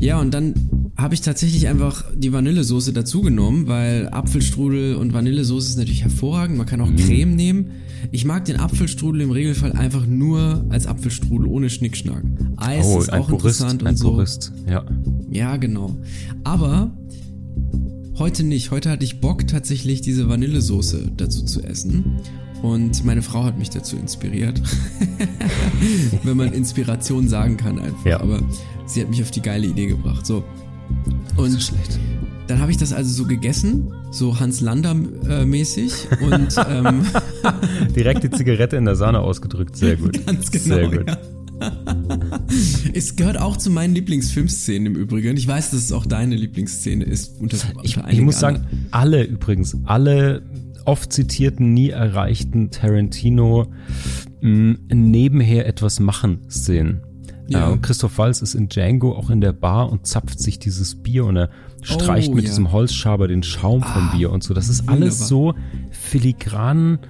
Ja, und dann habe ich tatsächlich einfach die Vanillesoße dazugenommen, weil Apfelstrudel und Vanillesoße ist natürlich hervorragend. Man kann auch mhm. Creme nehmen. Ich mag den Apfelstrudel im Regelfall einfach nur als Apfelstrudel, ohne Schnickschnack. Eis oh, ist auch Purist, interessant und so. Purist, ja. Ja, genau. Aber heute nicht. Heute hatte ich Bock, tatsächlich diese Vanillesoße dazu zu essen. Und meine Frau hat mich dazu inspiriert. Wenn man Inspiration sagen kann einfach. Ja. Aber sie hat mich auf die geile Idee gebracht. So. Und so schlecht. dann habe ich das also so gegessen, so Hans Lander äh, mäßig und ähm, direkt die Zigarette in der Sahne ausgedrückt. Sehr gut. Ganz genau. Sehr gut. Ja. es gehört auch zu meinen Lieblingsfilmszenen im Übrigen. Ich weiß, dass es auch deine Lieblingsszene ist. Unter, unter ich, ich muss sagen, alle übrigens, alle oft zitierten, nie erreichten Tarantino mh, nebenher etwas machen Szenen. Ja. Äh, Christoph Walz ist in Django auch in der Bar und zapft sich dieses Bier und er streicht oh, mit ja. diesem Holzschaber den Schaum ah, vom Bier und so. Das ist wunderbar. alles so filigran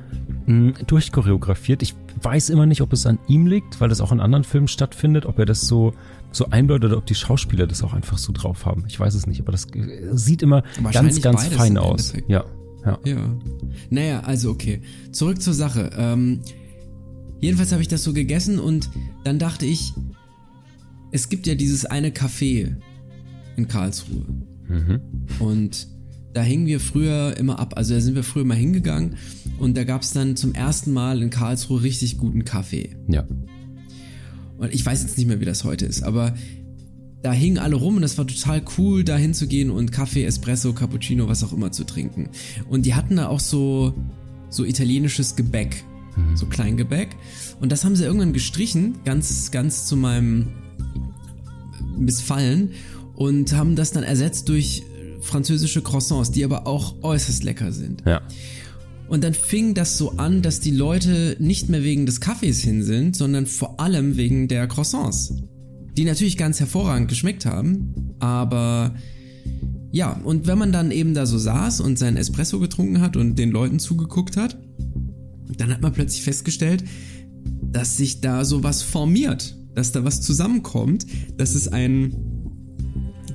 mh, durchchoreografiert. Ich weiß immer nicht, ob es an ihm liegt, weil das auch in anderen Filmen stattfindet, ob er das so so einbläut oder ob die Schauspieler das auch einfach so drauf haben. Ich weiß es nicht, aber das sieht immer ganz, ganz fein aus. Ja. Ja. ja. Naja, also okay. Zurück zur Sache. Ähm, jedenfalls habe ich das so gegessen und dann dachte ich, es gibt ja dieses eine Café in Karlsruhe. Mhm. Und da hingen wir früher immer ab. Also da sind wir früher mal hingegangen und da gab es dann zum ersten Mal in Karlsruhe richtig guten Kaffee. Ja. Und ich weiß jetzt nicht mehr, wie das heute ist, aber da hingen alle rum und das war total cool, da hinzugehen und Kaffee, Espresso, Cappuccino, was auch immer zu trinken. Und die hatten da auch so, so italienisches Gebäck, mhm. so Kleingebäck. Und das haben sie irgendwann gestrichen, ganz, ganz zu meinem Missfallen und haben das dann ersetzt durch französische Croissants, die aber auch äußerst lecker sind. Ja. Und dann fing das so an, dass die Leute nicht mehr wegen des Kaffees hin sind, sondern vor allem wegen der Croissants die natürlich ganz hervorragend geschmeckt haben, aber ja, und wenn man dann eben da so saß und sein Espresso getrunken hat und den Leuten zugeguckt hat, dann hat man plötzlich festgestellt, dass sich da so was formiert, dass da was zusammenkommt, dass es ein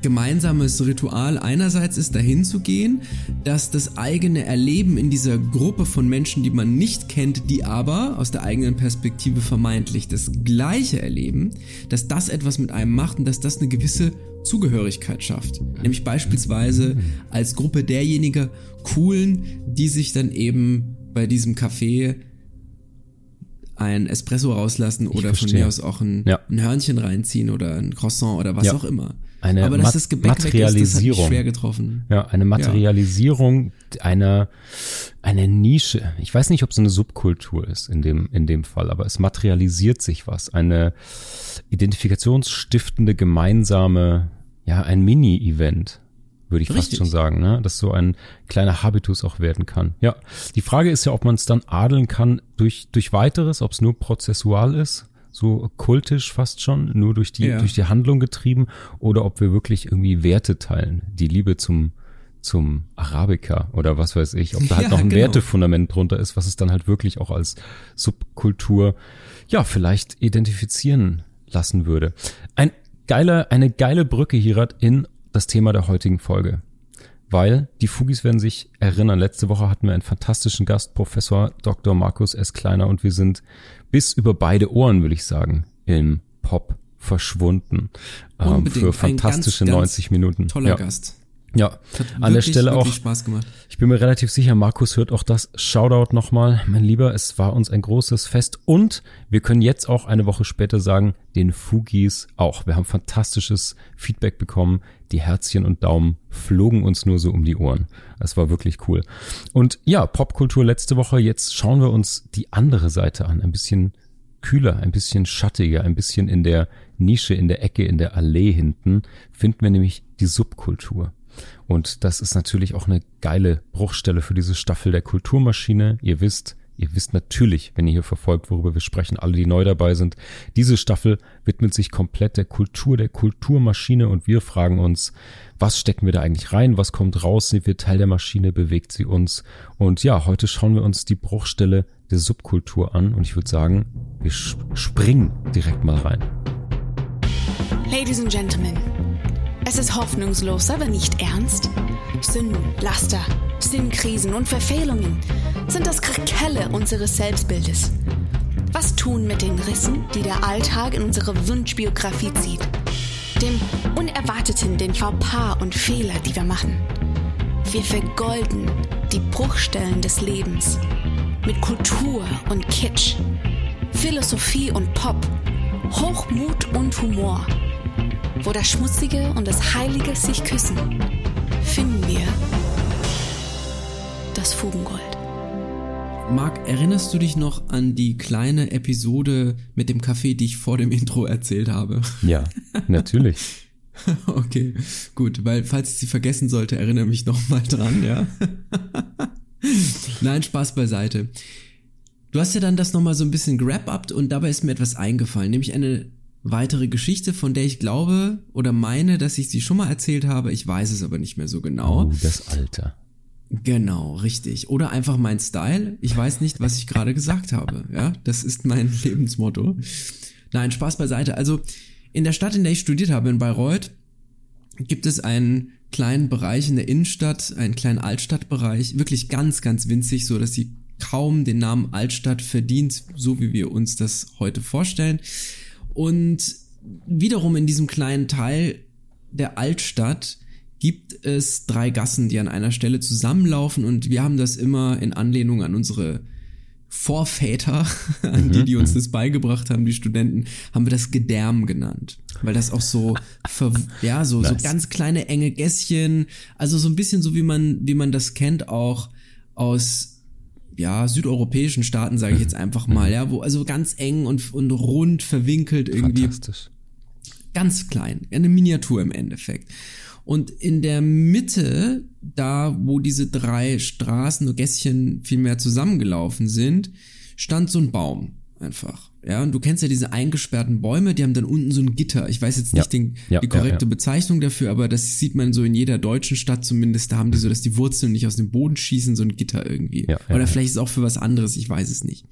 gemeinsames Ritual einerseits ist, dahin zu gehen, dass das eigene Erleben in dieser Gruppe von Menschen, die man nicht kennt, die aber aus der eigenen Perspektive vermeintlich das gleiche erleben, dass das etwas mit einem macht und dass das eine gewisse Zugehörigkeit schafft. Nämlich beispielsweise als Gruppe derjenigen Coolen, die sich dann eben bei diesem Café ein Espresso rauslassen oder von mir aus auch ein, ja. ein, Hörnchen reinziehen oder ein Croissant oder was ja. auch immer eine Aber dass das Gebäck Materialisierung. Ist, schwer getroffen. Ja, eine Materialisierung ja. einer eine Nische. Ich weiß nicht, ob es eine Subkultur ist in dem in dem Fall, aber es materialisiert sich was, eine identifikationsstiftende gemeinsame ja, ein Mini-Event würde ich Richtig. fast schon sagen, ne? dass so ein kleiner Habitus auch werden kann. Ja, die Frage ist ja, ob man es dann adeln kann durch durch weiteres, ob es nur prozessual ist so kultisch fast schon, nur durch die, ja. durch die Handlung getrieben, oder ob wir wirklich irgendwie Werte teilen, die Liebe zum, zum Arabica oder was weiß ich, ob da halt ja, noch ein genau. Wertefundament drunter ist, was es dann halt wirklich auch als Subkultur, ja, vielleicht identifizieren lassen würde. Ein geiler, eine geile Brücke hier in das Thema der heutigen Folge. Weil die Fugis werden sich erinnern, letzte Woche hatten wir einen fantastischen Gast, Professor Dr. Markus S. Kleiner, und wir sind bis über beide Ohren, würde ich sagen, im Pop verschwunden. Ähm, für fantastische ganz, 90 Minuten. Toller ja. Gast. Ja, Hat an der Stelle auch. Spaß gemacht. Ich bin mir relativ sicher, Markus hört auch das. Shoutout nochmal, mein Lieber. Es war uns ein großes Fest und wir können jetzt auch eine Woche später sagen, den Fugis auch. Wir haben fantastisches Feedback bekommen. Die Herzchen und Daumen flogen uns nur so um die Ohren. Es war wirklich cool. Und ja, Popkultur letzte Woche. Jetzt schauen wir uns die andere Seite an. Ein bisschen kühler, ein bisschen schattiger, ein bisschen in der Nische, in der Ecke, in der Allee hinten finden wir nämlich die Subkultur. Und das ist natürlich auch eine geile Bruchstelle für diese Staffel der Kulturmaschine. Ihr wisst, ihr wisst natürlich, wenn ihr hier verfolgt, worüber wir sprechen, alle, die neu dabei sind. Diese Staffel widmet sich komplett der Kultur, der Kulturmaschine und wir fragen uns, was stecken wir da eigentlich rein? Was kommt raus? Sind wir Teil der Maschine? Bewegt sie uns? Und ja, heute schauen wir uns die Bruchstelle der Subkultur an und ich würde sagen, wir springen direkt mal rein. Ladies and Gentlemen. Es ist hoffnungslos, aber nicht ernst. Sünden, Laster, Sinnkrisen und Verfehlungen sind das Krakelle unseres Selbstbildes. Was tun mit den Rissen, die der Alltag in unsere Wunschbiografie zieht? Dem Unerwarteten, den Fauxpas und Fehler, die wir machen. Wir vergolden die Bruchstellen des Lebens mit Kultur und Kitsch, Philosophie und Pop, Hochmut und Humor. Wo das Schmutzige und das Heilige sich küssen, finden wir das Fugengold. Marc, erinnerst du dich noch an die kleine Episode mit dem Kaffee, die ich vor dem Intro erzählt habe? Ja, natürlich. okay, gut, weil falls ich sie vergessen sollte, erinnere mich noch mal dran, ja. Nein, Spaß beiseite. Du hast ja dann das nochmal so ein bisschen grab-upt und dabei ist mir etwas eingefallen, nämlich eine weitere Geschichte, von der ich glaube oder meine, dass ich sie schon mal erzählt habe. Ich weiß es aber nicht mehr so genau. Oh, das Alter. Genau, richtig. Oder einfach mein Style. Ich weiß nicht, was ich gerade gesagt habe. Ja, das ist mein Lebensmotto. Nein, Spaß beiseite. Also in der Stadt, in der ich studiert habe, in Bayreuth, gibt es einen kleinen Bereich in der Innenstadt, einen kleinen Altstadtbereich, wirklich ganz, ganz winzig, so dass sie kaum den Namen Altstadt verdient, so wie wir uns das heute vorstellen. Und wiederum in diesem kleinen Teil der Altstadt gibt es drei Gassen, die an einer Stelle zusammenlaufen und wir haben das immer in Anlehnung an unsere Vorväter, an die, die uns mhm. das beigebracht haben, die Studenten, haben wir das Gedärm genannt. Weil das auch so, ja, so, nice. so ganz kleine enge Gässchen, also so ein bisschen so wie man, wie man das kennt auch aus ja, südeuropäischen Staaten, sage ich jetzt einfach mal, ja, wo also ganz eng und, und rund verwinkelt irgendwie. Fantastisch. Ganz klein, eine Miniatur im Endeffekt. Und in der Mitte, da wo diese drei Straßen und Gässchen viel mehr zusammengelaufen sind, stand so ein Baum einfach. Ja, und du kennst ja diese eingesperrten Bäume, die haben dann unten so ein Gitter. Ich weiß jetzt nicht ja. den, ja, die korrekte ja, Bezeichnung dafür, aber das sieht man so in jeder deutschen Stadt zumindest. Da haben die so, dass die Wurzeln nicht aus dem Boden schießen, so ein Gitter irgendwie. Oder vielleicht ist es auch für was anderes, ich weiß es nicht.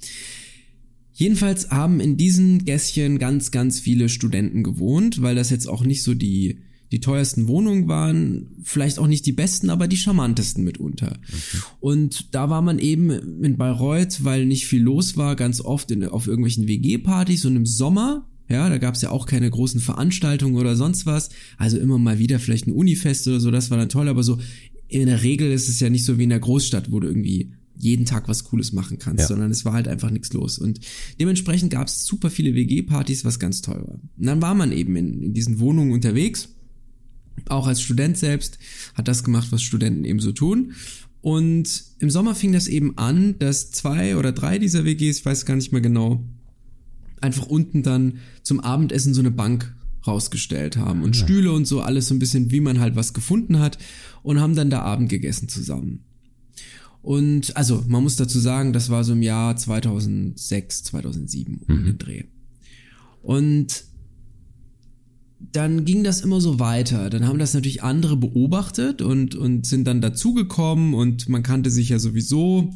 Jedenfalls haben in diesen Gässchen ganz, ganz viele Studenten gewohnt, weil das jetzt auch nicht so die die teuersten Wohnungen waren, vielleicht auch nicht die besten, aber die charmantesten mitunter. Okay. Und da war man eben in Bayreuth, weil nicht viel los war, ganz oft in, auf irgendwelchen WG-Partys und im Sommer ja, da gab's ja auch keine großen Veranstaltungen oder sonst was. Also immer mal wieder vielleicht ein Unifest oder so, das war dann toll, aber so in der Regel ist es ja nicht so wie in der Großstadt, wo du irgendwie jeden Tag was Cooles machen kannst, ja. sondern es war halt einfach nichts los. Und dementsprechend gab's super viele WG-Partys, was ganz toll war. Und dann war man eben in, in diesen Wohnungen unterwegs auch als Student selbst hat das gemacht, was Studenten eben so tun. Und im Sommer fing das eben an, dass zwei oder drei dieser WGs, ich weiß gar nicht mehr genau, einfach unten dann zum Abendessen so eine Bank rausgestellt haben und ja. Stühle und so alles so ein bisschen, wie man halt was gefunden hat und haben dann da Abend gegessen zusammen. Und also, man muss dazu sagen, das war so im Jahr 2006, 2007 um mhm. den Dreh. Und dann ging das immer so weiter. Dann haben das natürlich andere beobachtet und, und sind dann dazugekommen und man kannte sich ja sowieso.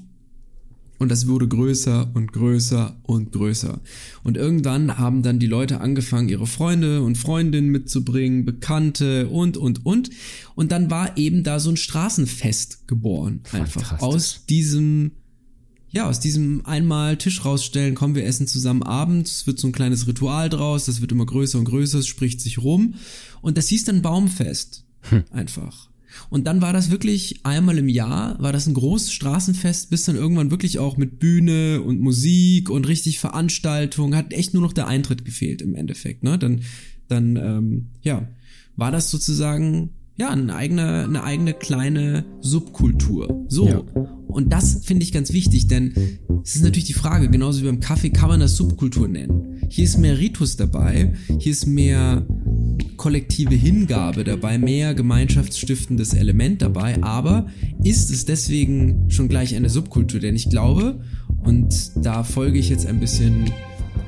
Und das wurde größer und größer und größer. Und irgendwann haben dann die Leute angefangen, ihre Freunde und Freundinnen mitzubringen, Bekannte und, und, und. Und dann war eben da so ein Straßenfest geboren. Einfach aus diesem ja, aus diesem einmal Tisch rausstellen, kommen wir essen zusammen abends, es wird so ein kleines Ritual draus, das wird immer größer und größer, es spricht sich rum und das hieß dann Baumfest. Hm. Einfach. Und dann war das wirklich einmal im Jahr, war das ein großes Straßenfest, bis dann irgendwann wirklich auch mit Bühne und Musik und richtig Veranstaltung, hat echt nur noch der Eintritt gefehlt im Endeffekt, ne? Dann, dann, ähm, ja, war das sozusagen ja, eine eigene, eine eigene kleine Subkultur. So. Ja. Und das finde ich ganz wichtig, denn es ist natürlich die Frage, genauso wie beim Kaffee, kann man das Subkultur nennen? Hier ist mehr Ritus dabei, hier ist mehr kollektive Hingabe dabei, mehr gemeinschaftsstiftendes Element dabei, aber ist es deswegen schon gleich eine Subkultur? Denn ich glaube, und da folge ich jetzt ein bisschen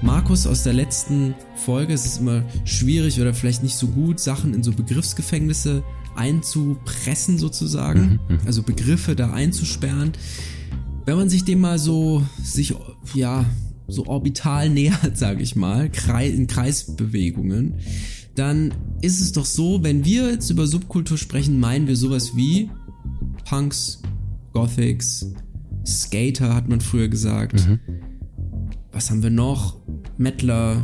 Markus aus der letzten Folge, es ist immer schwierig oder vielleicht nicht so gut, Sachen in so Begriffsgefängnisse einzupressen sozusagen, mhm, mhm, also Begriffe da einzusperren. Wenn man sich dem mal so sich ja so orbital nähert, sage ich mal, in Kreisbewegungen, dann ist es doch so, wenn wir jetzt über Subkultur sprechen, meinen wir sowas wie Punks, Gothics, Skater hat man früher gesagt. Mhm. Was haben wir noch? Mettler,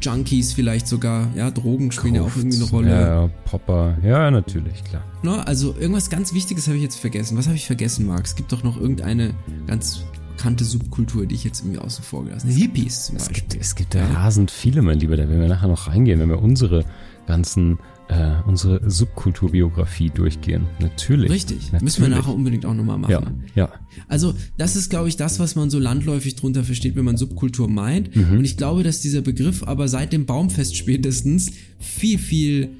Junkies vielleicht sogar, ja, Drogen spielen Kraft, ja auch irgendwie eine Rolle. Ja, Popper, ja, natürlich, klar. No, also irgendwas ganz Wichtiges habe ich jetzt vergessen. Was habe ich vergessen, Marc? Es gibt doch noch irgendeine ganz bekannte Subkultur, die ich jetzt irgendwie außen vor gelassen habe. Hippies zum es Beispiel. Gibt, es gibt ja rasend viele, mein Lieber, da werden wir nachher noch reingehen, wenn wir unsere ganzen äh, unsere Subkulturbiografie durchgehen. Natürlich. Richtig. Natürlich. Müssen wir nachher unbedingt auch nochmal machen. Ja, ja. Also, das ist, glaube ich, das, was man so landläufig drunter versteht, wenn man Subkultur meint. Mhm. Und ich glaube, dass dieser Begriff aber seit dem Baumfest spätestens viel, viel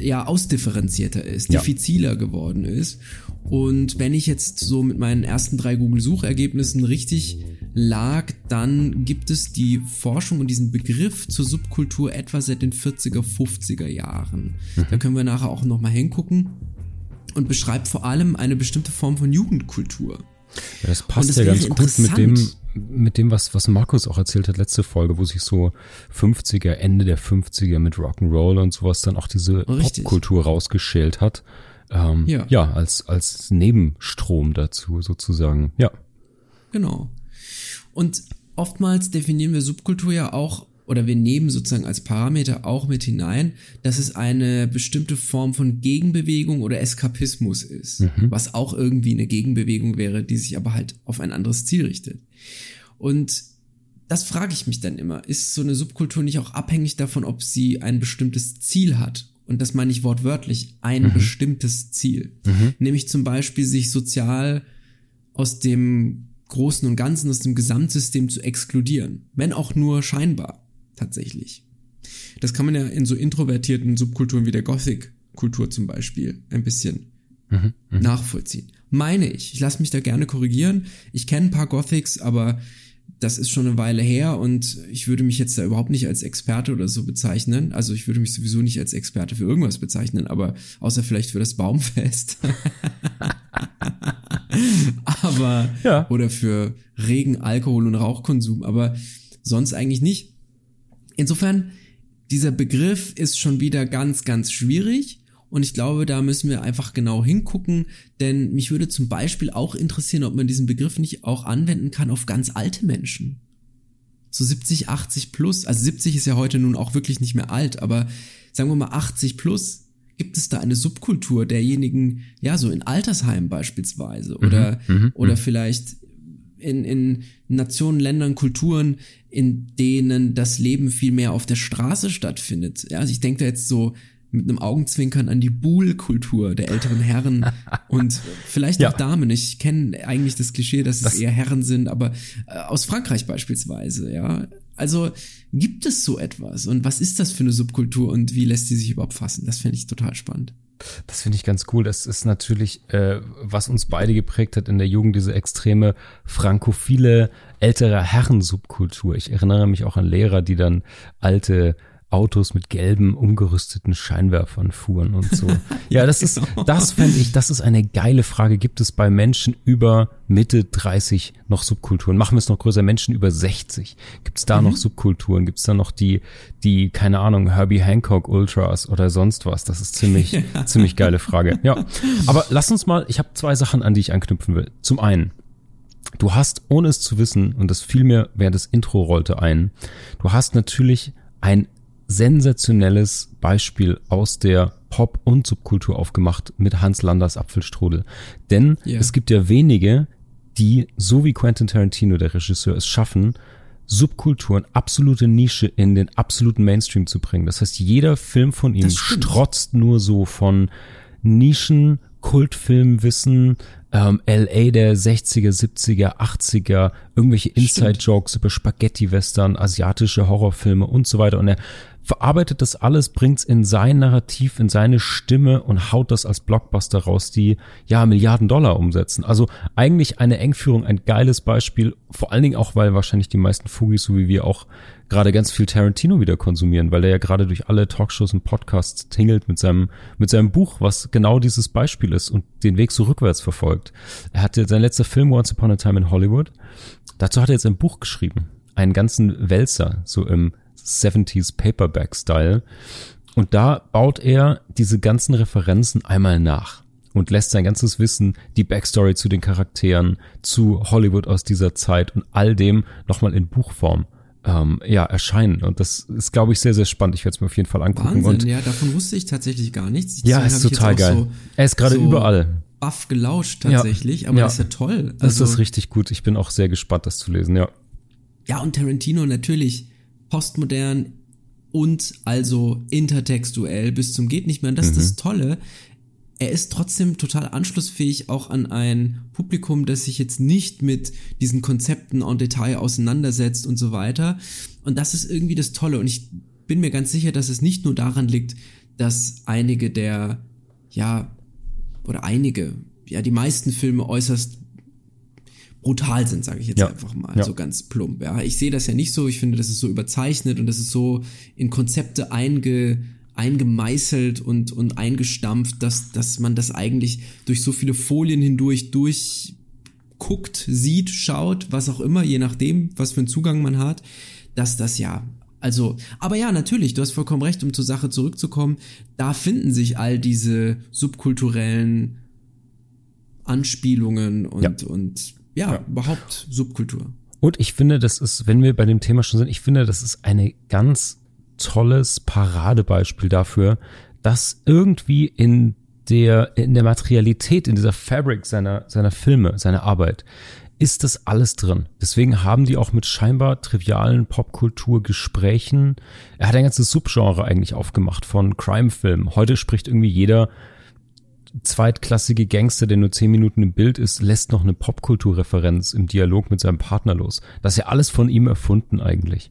ja, ausdifferenzierter ist, ja. diffiziler geworden ist. Und wenn ich jetzt so mit meinen ersten drei Google-Suchergebnissen richtig lag, dann gibt es die Forschung und diesen Begriff zur Subkultur etwa seit den 40er, 50er Jahren. Mhm. Da können wir nachher auch nochmal hingucken und beschreibt vor allem eine bestimmte Form von Jugendkultur. Ja, das passt das ja ganz gut mit dem, mit dem, was, was Markus auch erzählt hat, letzte Folge, wo sich so 50er, Ende der 50er mit Rock'n'Roll und sowas dann auch diese Popkultur rausgeschält hat. Ähm, ja. ja, als, als Nebenstrom dazu sozusagen, ja. Genau. Und oftmals definieren wir Subkultur ja auch oder wir nehmen sozusagen als Parameter auch mit hinein, dass es eine bestimmte Form von Gegenbewegung oder Eskapismus ist, mhm. was auch irgendwie eine Gegenbewegung wäre, die sich aber halt auf ein anderes Ziel richtet. Und das frage ich mich dann immer. Ist so eine Subkultur nicht auch abhängig davon, ob sie ein bestimmtes Ziel hat? Und das meine ich wortwörtlich, ein mhm. bestimmtes Ziel. Mhm. Nämlich zum Beispiel sich sozial aus dem Großen und Ganzen, aus dem Gesamtsystem zu exkludieren. Wenn auch nur scheinbar tatsächlich. Das kann man ja in so introvertierten Subkulturen wie der Gothic-Kultur zum Beispiel ein bisschen mhm, mh. nachvollziehen. Meine ich. Ich lasse mich da gerne korrigieren. Ich kenne ein paar Gothics, aber das ist schon eine Weile her und ich würde mich jetzt da überhaupt nicht als Experte oder so bezeichnen. Also ich würde mich sowieso nicht als Experte für irgendwas bezeichnen, aber außer vielleicht für das Baumfest. aber ja. oder für regen Alkohol und Rauchkonsum, aber sonst eigentlich nicht. Insofern, dieser Begriff ist schon wieder ganz, ganz schwierig. Und ich glaube, da müssen wir einfach genau hingucken, denn mich würde zum Beispiel auch interessieren, ob man diesen Begriff nicht auch anwenden kann auf ganz alte Menschen. So 70, 80 plus. Also 70 ist ja heute nun auch wirklich nicht mehr alt, aber sagen wir mal 80 plus. Gibt es da eine Subkultur derjenigen, ja, so in Altersheimen beispielsweise oder, mhm, mhm oder mhm. vielleicht in, in Nationen, Ländern, Kulturen, in denen das Leben viel mehr auf der Straße stattfindet. Ja, also ich denke da jetzt so mit einem Augenzwinkern an die Buhl-Kultur der älteren Herren und vielleicht ja. auch Damen. Ich kenne eigentlich das Klischee, dass das es eher Herren sind, aber äh, aus Frankreich beispielsweise, ja. Also gibt es so etwas und was ist das für eine Subkultur und wie lässt sie sich überhaupt fassen? Das fände ich total spannend. Das finde ich ganz cool. Das ist natürlich, äh, was uns beide geprägt hat in der Jugend, diese extreme frankophile ältere Herrensubkultur. Ich erinnere mich auch an Lehrer, die dann alte Autos mit gelben umgerüsteten Scheinwerfern fuhren und so. Ja, das ist, genau. das fände ich, das ist eine geile Frage. Gibt es bei Menschen über Mitte 30 noch Subkulturen? Machen wir es noch größer, Menschen über 60. Gibt es da mhm. noch Subkulturen? Gibt es da noch die, die, keine Ahnung, Herbie Hancock Ultras oder sonst was? Das ist ziemlich, ja. ziemlich geile Frage. Ja. Aber lass uns mal, ich habe zwei Sachen, an die ich anknüpfen will. Zum einen, du hast, ohne es zu wissen, und das fiel mir während das Intro rollte ein, du hast natürlich ein sensationelles Beispiel aus der Pop- und Subkultur aufgemacht mit Hans Landers Apfelstrudel. Denn yeah. es gibt ja wenige, die, so wie Quentin Tarantino, der Regisseur, es schaffen, Subkulturen, absolute Nische in den absoluten Mainstream zu bringen. Das heißt, jeder Film von ihm strotzt nur so von Nischen, Kultfilmwissen, ähm, LA der 60er, 70er, 80er, irgendwelche Inside-Jokes über Spaghetti-Western, asiatische Horrorfilme und so weiter. Und er verarbeitet das alles, bringt's in sein Narrativ, in seine Stimme und haut das als Blockbuster raus, die ja Milliarden Dollar umsetzen. Also eigentlich eine Engführung, ein geiles Beispiel, vor allen Dingen auch, weil wahrscheinlich die meisten Fugis, so wie wir auch gerade ganz viel Tarantino wieder konsumieren, weil er ja gerade durch alle Talkshows und Podcasts tingelt mit seinem, mit seinem Buch, was genau dieses Beispiel ist und den Weg so rückwärts verfolgt. Er hatte sein letzter Film Once Upon a Time in Hollywood. Dazu hat er jetzt ein Buch geschrieben. Einen ganzen Wälzer, so im 70s Paperback-Style. Und da baut er diese ganzen Referenzen einmal nach und lässt sein ganzes Wissen, die Backstory zu den Charakteren, zu Hollywood aus dieser Zeit und all dem nochmal in Buchform ähm, ja, erscheinen. Und das ist, glaube ich, sehr, sehr spannend. Ich werde es mir auf jeden Fall angucken. Wahnsinn, und ja, davon wusste ich tatsächlich gar nichts. Ja, ist total geil. So, er ist gerade so überall. Baff gelauscht tatsächlich, ja, aber ja. das ist ja toll. Also, das ist also richtig gut. Ich bin auch sehr gespannt, das zu lesen, ja. Ja, und Tarantino natürlich postmodern und also intertextuell bis zum geht nicht mehr. Und das ist das mhm. Tolle er ist trotzdem total anschlussfähig auch an ein Publikum, das sich jetzt nicht mit diesen Konzepten en Detail auseinandersetzt und so weiter. Und das ist irgendwie das Tolle. Und ich bin mir ganz sicher, dass es nicht nur daran liegt, dass einige der, ja, oder einige, ja, die meisten Filme äußerst brutal sind, sage ich jetzt ja. einfach mal, ja. so ganz plump. Ja, ich sehe das ja nicht so. Ich finde, das ist so überzeichnet und das ist so in Konzepte einge eingemeißelt und, und eingestampft, dass, dass man das eigentlich durch so viele Folien hindurch durchguckt, sieht, schaut, was auch immer, je nachdem, was für einen Zugang man hat, dass das ja also, aber ja, natürlich, du hast vollkommen recht, um zur Sache zurückzukommen, da finden sich all diese subkulturellen Anspielungen und, ja. und ja, ja, überhaupt Subkultur. Und ich finde, das ist, wenn wir bei dem Thema schon sind, ich finde, das ist eine ganz tolles Paradebeispiel dafür, dass irgendwie in der, in der Materialität, in dieser Fabric seiner, seiner Filme, seiner Arbeit, ist das alles drin. Deswegen haben die auch mit scheinbar trivialen Popkulturgesprächen, er hat ein ganzes Subgenre eigentlich aufgemacht von Crime-Filmen. Heute spricht irgendwie jeder zweitklassige Gangster, der nur zehn Minuten im Bild ist, lässt noch eine Popkulturreferenz im Dialog mit seinem Partner los. Das ist ja alles von ihm erfunden eigentlich.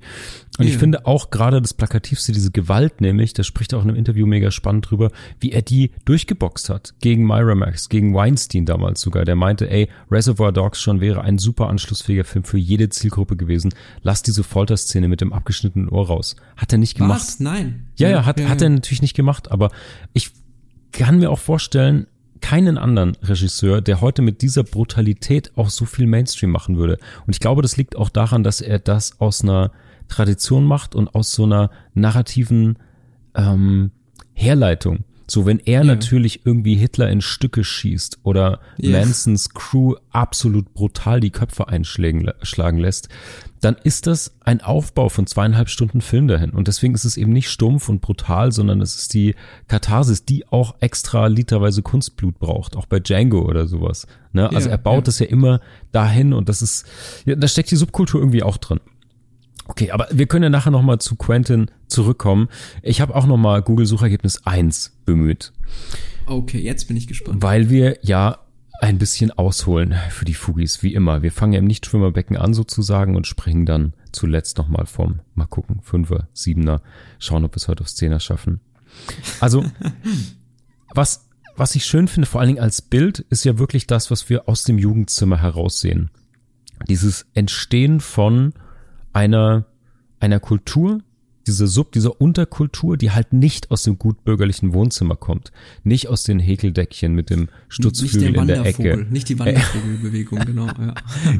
Und yeah. ich finde auch gerade das Plakativste, diese Gewalt nämlich, da spricht auch in einem Interview mega spannend drüber, wie er die durchgeboxt hat. Gegen Miramax, gegen Weinstein damals sogar. Der meinte, ey, Reservoir Dogs schon wäre ein super anschlussfähiger Film für jede Zielgruppe gewesen. Lass diese Folterszene mit dem abgeschnittenen Ohr raus. Hat er nicht gemacht. Was? Nein. Ja, ja, hat, ja, hat er natürlich nicht gemacht, aber ich kann mir auch vorstellen, keinen anderen Regisseur, der heute mit dieser Brutalität auch so viel Mainstream machen würde. Und ich glaube, das liegt auch daran, dass er das aus einer Tradition macht und aus so einer narrativen ähm, Herleitung. So, wenn er ja. natürlich irgendwie Hitler in Stücke schießt oder ja. Mansons Crew absolut brutal die Köpfe einschlagen schlagen lässt, dann ist das ein Aufbau von zweieinhalb Stunden Film dahin. Und deswegen ist es eben nicht stumpf und brutal, sondern es ist die Katharsis, die auch extra literweise Kunstblut braucht, auch bei Django oder sowas. Ne? Also ja, er baut ja. ja immer dahin und das ist, ja, da steckt die Subkultur irgendwie auch drin. Okay, aber wir können ja nachher nochmal zu Quentin zurückkommen. Ich habe auch nochmal Google Suchergebnis 1 bemüht. Okay, jetzt bin ich gespannt. Weil wir ja ein bisschen ausholen für die Fugis, wie immer. Wir fangen ja im Nichtschwimmerbecken an sozusagen und springen dann zuletzt nochmal vom, mal gucken, Fünfer, Siebener, schauen, ob wir es heute aufs Zehner schaffen. Also, was, was ich schön finde, vor allen Dingen als Bild, ist ja wirklich das, was wir aus dem Jugendzimmer heraussehen. Dieses Entstehen von einer, einer Kultur, diese Sub, dieser Unterkultur, die halt nicht aus dem gutbürgerlichen Wohnzimmer kommt. Nicht aus den Häkeldeckchen mit dem Stutzflügel der in der Ecke. Nicht die Wandervogelbewegung, genau. Ja.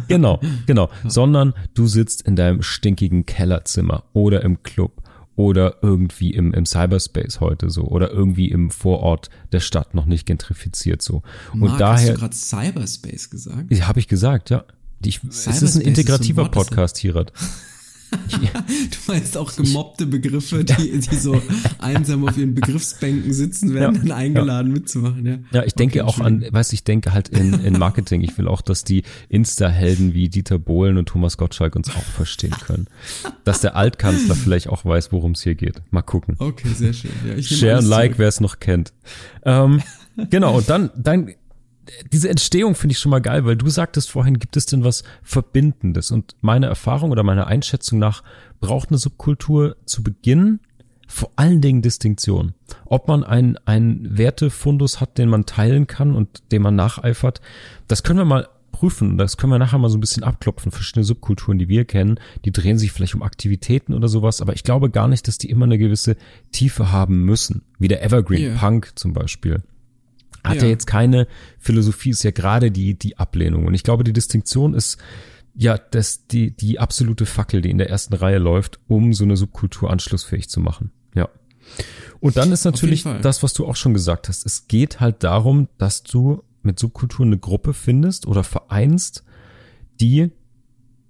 genau, genau. Ja. Sondern du sitzt in deinem stinkigen Kellerzimmer oder im Club oder irgendwie im, im Cyberspace heute so oder irgendwie im Vorort der Stadt noch nicht gentrifiziert so. Und Marc, daher. Hast du gerade Cyberspace gesagt? Ja, habe ich gesagt, ja. Ich, es ist ein integrativer ist ein Podcast, Hirat. du meinst auch gemobbte Begriffe, die, die so einsam auf ihren Begriffsbänken sitzen, werden ja, dann eingeladen ja. mitzumachen, ja. Ja, ich denke okay, auch an, weiß ich denke halt in, in Marketing. Ich will auch, dass die Insta-Helden wie Dieter Bohlen und Thomas Gottschalk uns auch verstehen können. dass der Altkanzler vielleicht auch weiß, worum es hier geht. Mal gucken. Okay, sehr schön. Ja, Share und Like, wer es noch kennt. Ähm, genau, und dann, dann diese Entstehung finde ich schon mal geil, weil du sagtest vorhin, gibt es denn was Verbindendes? Und meine Erfahrung oder meine Einschätzung nach braucht eine Subkultur zu Beginn vor allen Dingen Distinktion. Ob man einen, einen Wertefundus hat, den man teilen kann und dem man nacheifert, das können wir mal prüfen. Das können wir nachher mal so ein bisschen abklopfen. Verschiedene Subkulturen, die wir kennen, die drehen sich vielleicht um Aktivitäten oder sowas, aber ich glaube gar nicht, dass die immer eine gewisse Tiefe haben müssen. Wie der Evergreen yeah. Punk zum Beispiel hat ja. ja jetzt keine Philosophie, ist ja gerade die, die Ablehnung. Und ich glaube, die Distinktion ist ja, das, die, die absolute Fackel, die in der ersten Reihe läuft, um so eine Subkultur anschlussfähig zu machen. Ja. Und dann ist natürlich das, was du auch schon gesagt hast. Es geht halt darum, dass du mit Subkulturen eine Gruppe findest oder vereinst, die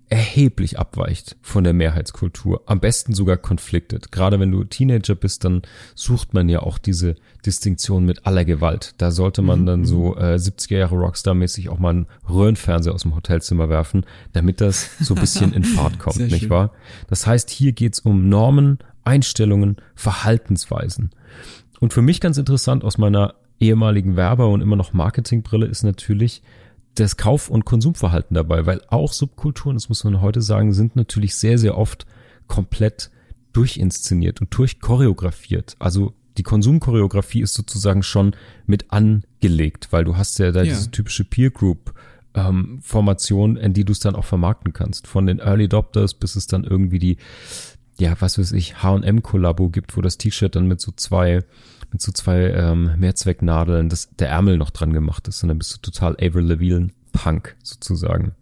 erheblich abweicht von der Mehrheitskultur, am besten sogar konfliktet. Gerade wenn du Teenager bist, dann sucht man ja auch diese Distinktion mit aller Gewalt. Da sollte man mhm. dann so mhm. äh, 70er Jahre Rockstar-mäßig auch mal einen Röhrenfernseher aus dem Hotelzimmer werfen, damit das so ein bisschen in Fahrt kommt, Sehr nicht schön. wahr? Das heißt, hier geht's um Normen, Einstellungen, Verhaltensweisen. Und für mich ganz interessant aus meiner ehemaligen Werber- und immer noch Marketingbrille ist natürlich, das Kauf- und Konsumverhalten dabei, weil auch Subkulturen, das muss man heute sagen, sind natürlich sehr, sehr oft komplett durchinszeniert und durchchoreografiert. Also die Konsumchoreografie ist sozusagen schon mit angelegt, weil du hast ja da ja. diese typische Peer Group ähm, Formation, in die du es dann auch vermarkten kannst. Von den Early Adopters bis es dann irgendwie die, ja, was weiß ich, H&M Kollabo gibt, wo das T-Shirt dann mit so zwei mit so zwei ähm, Mehrzwecknadeln, dass der Ärmel noch dran gemacht ist und dann bist du total Avril Lavigne Punk sozusagen.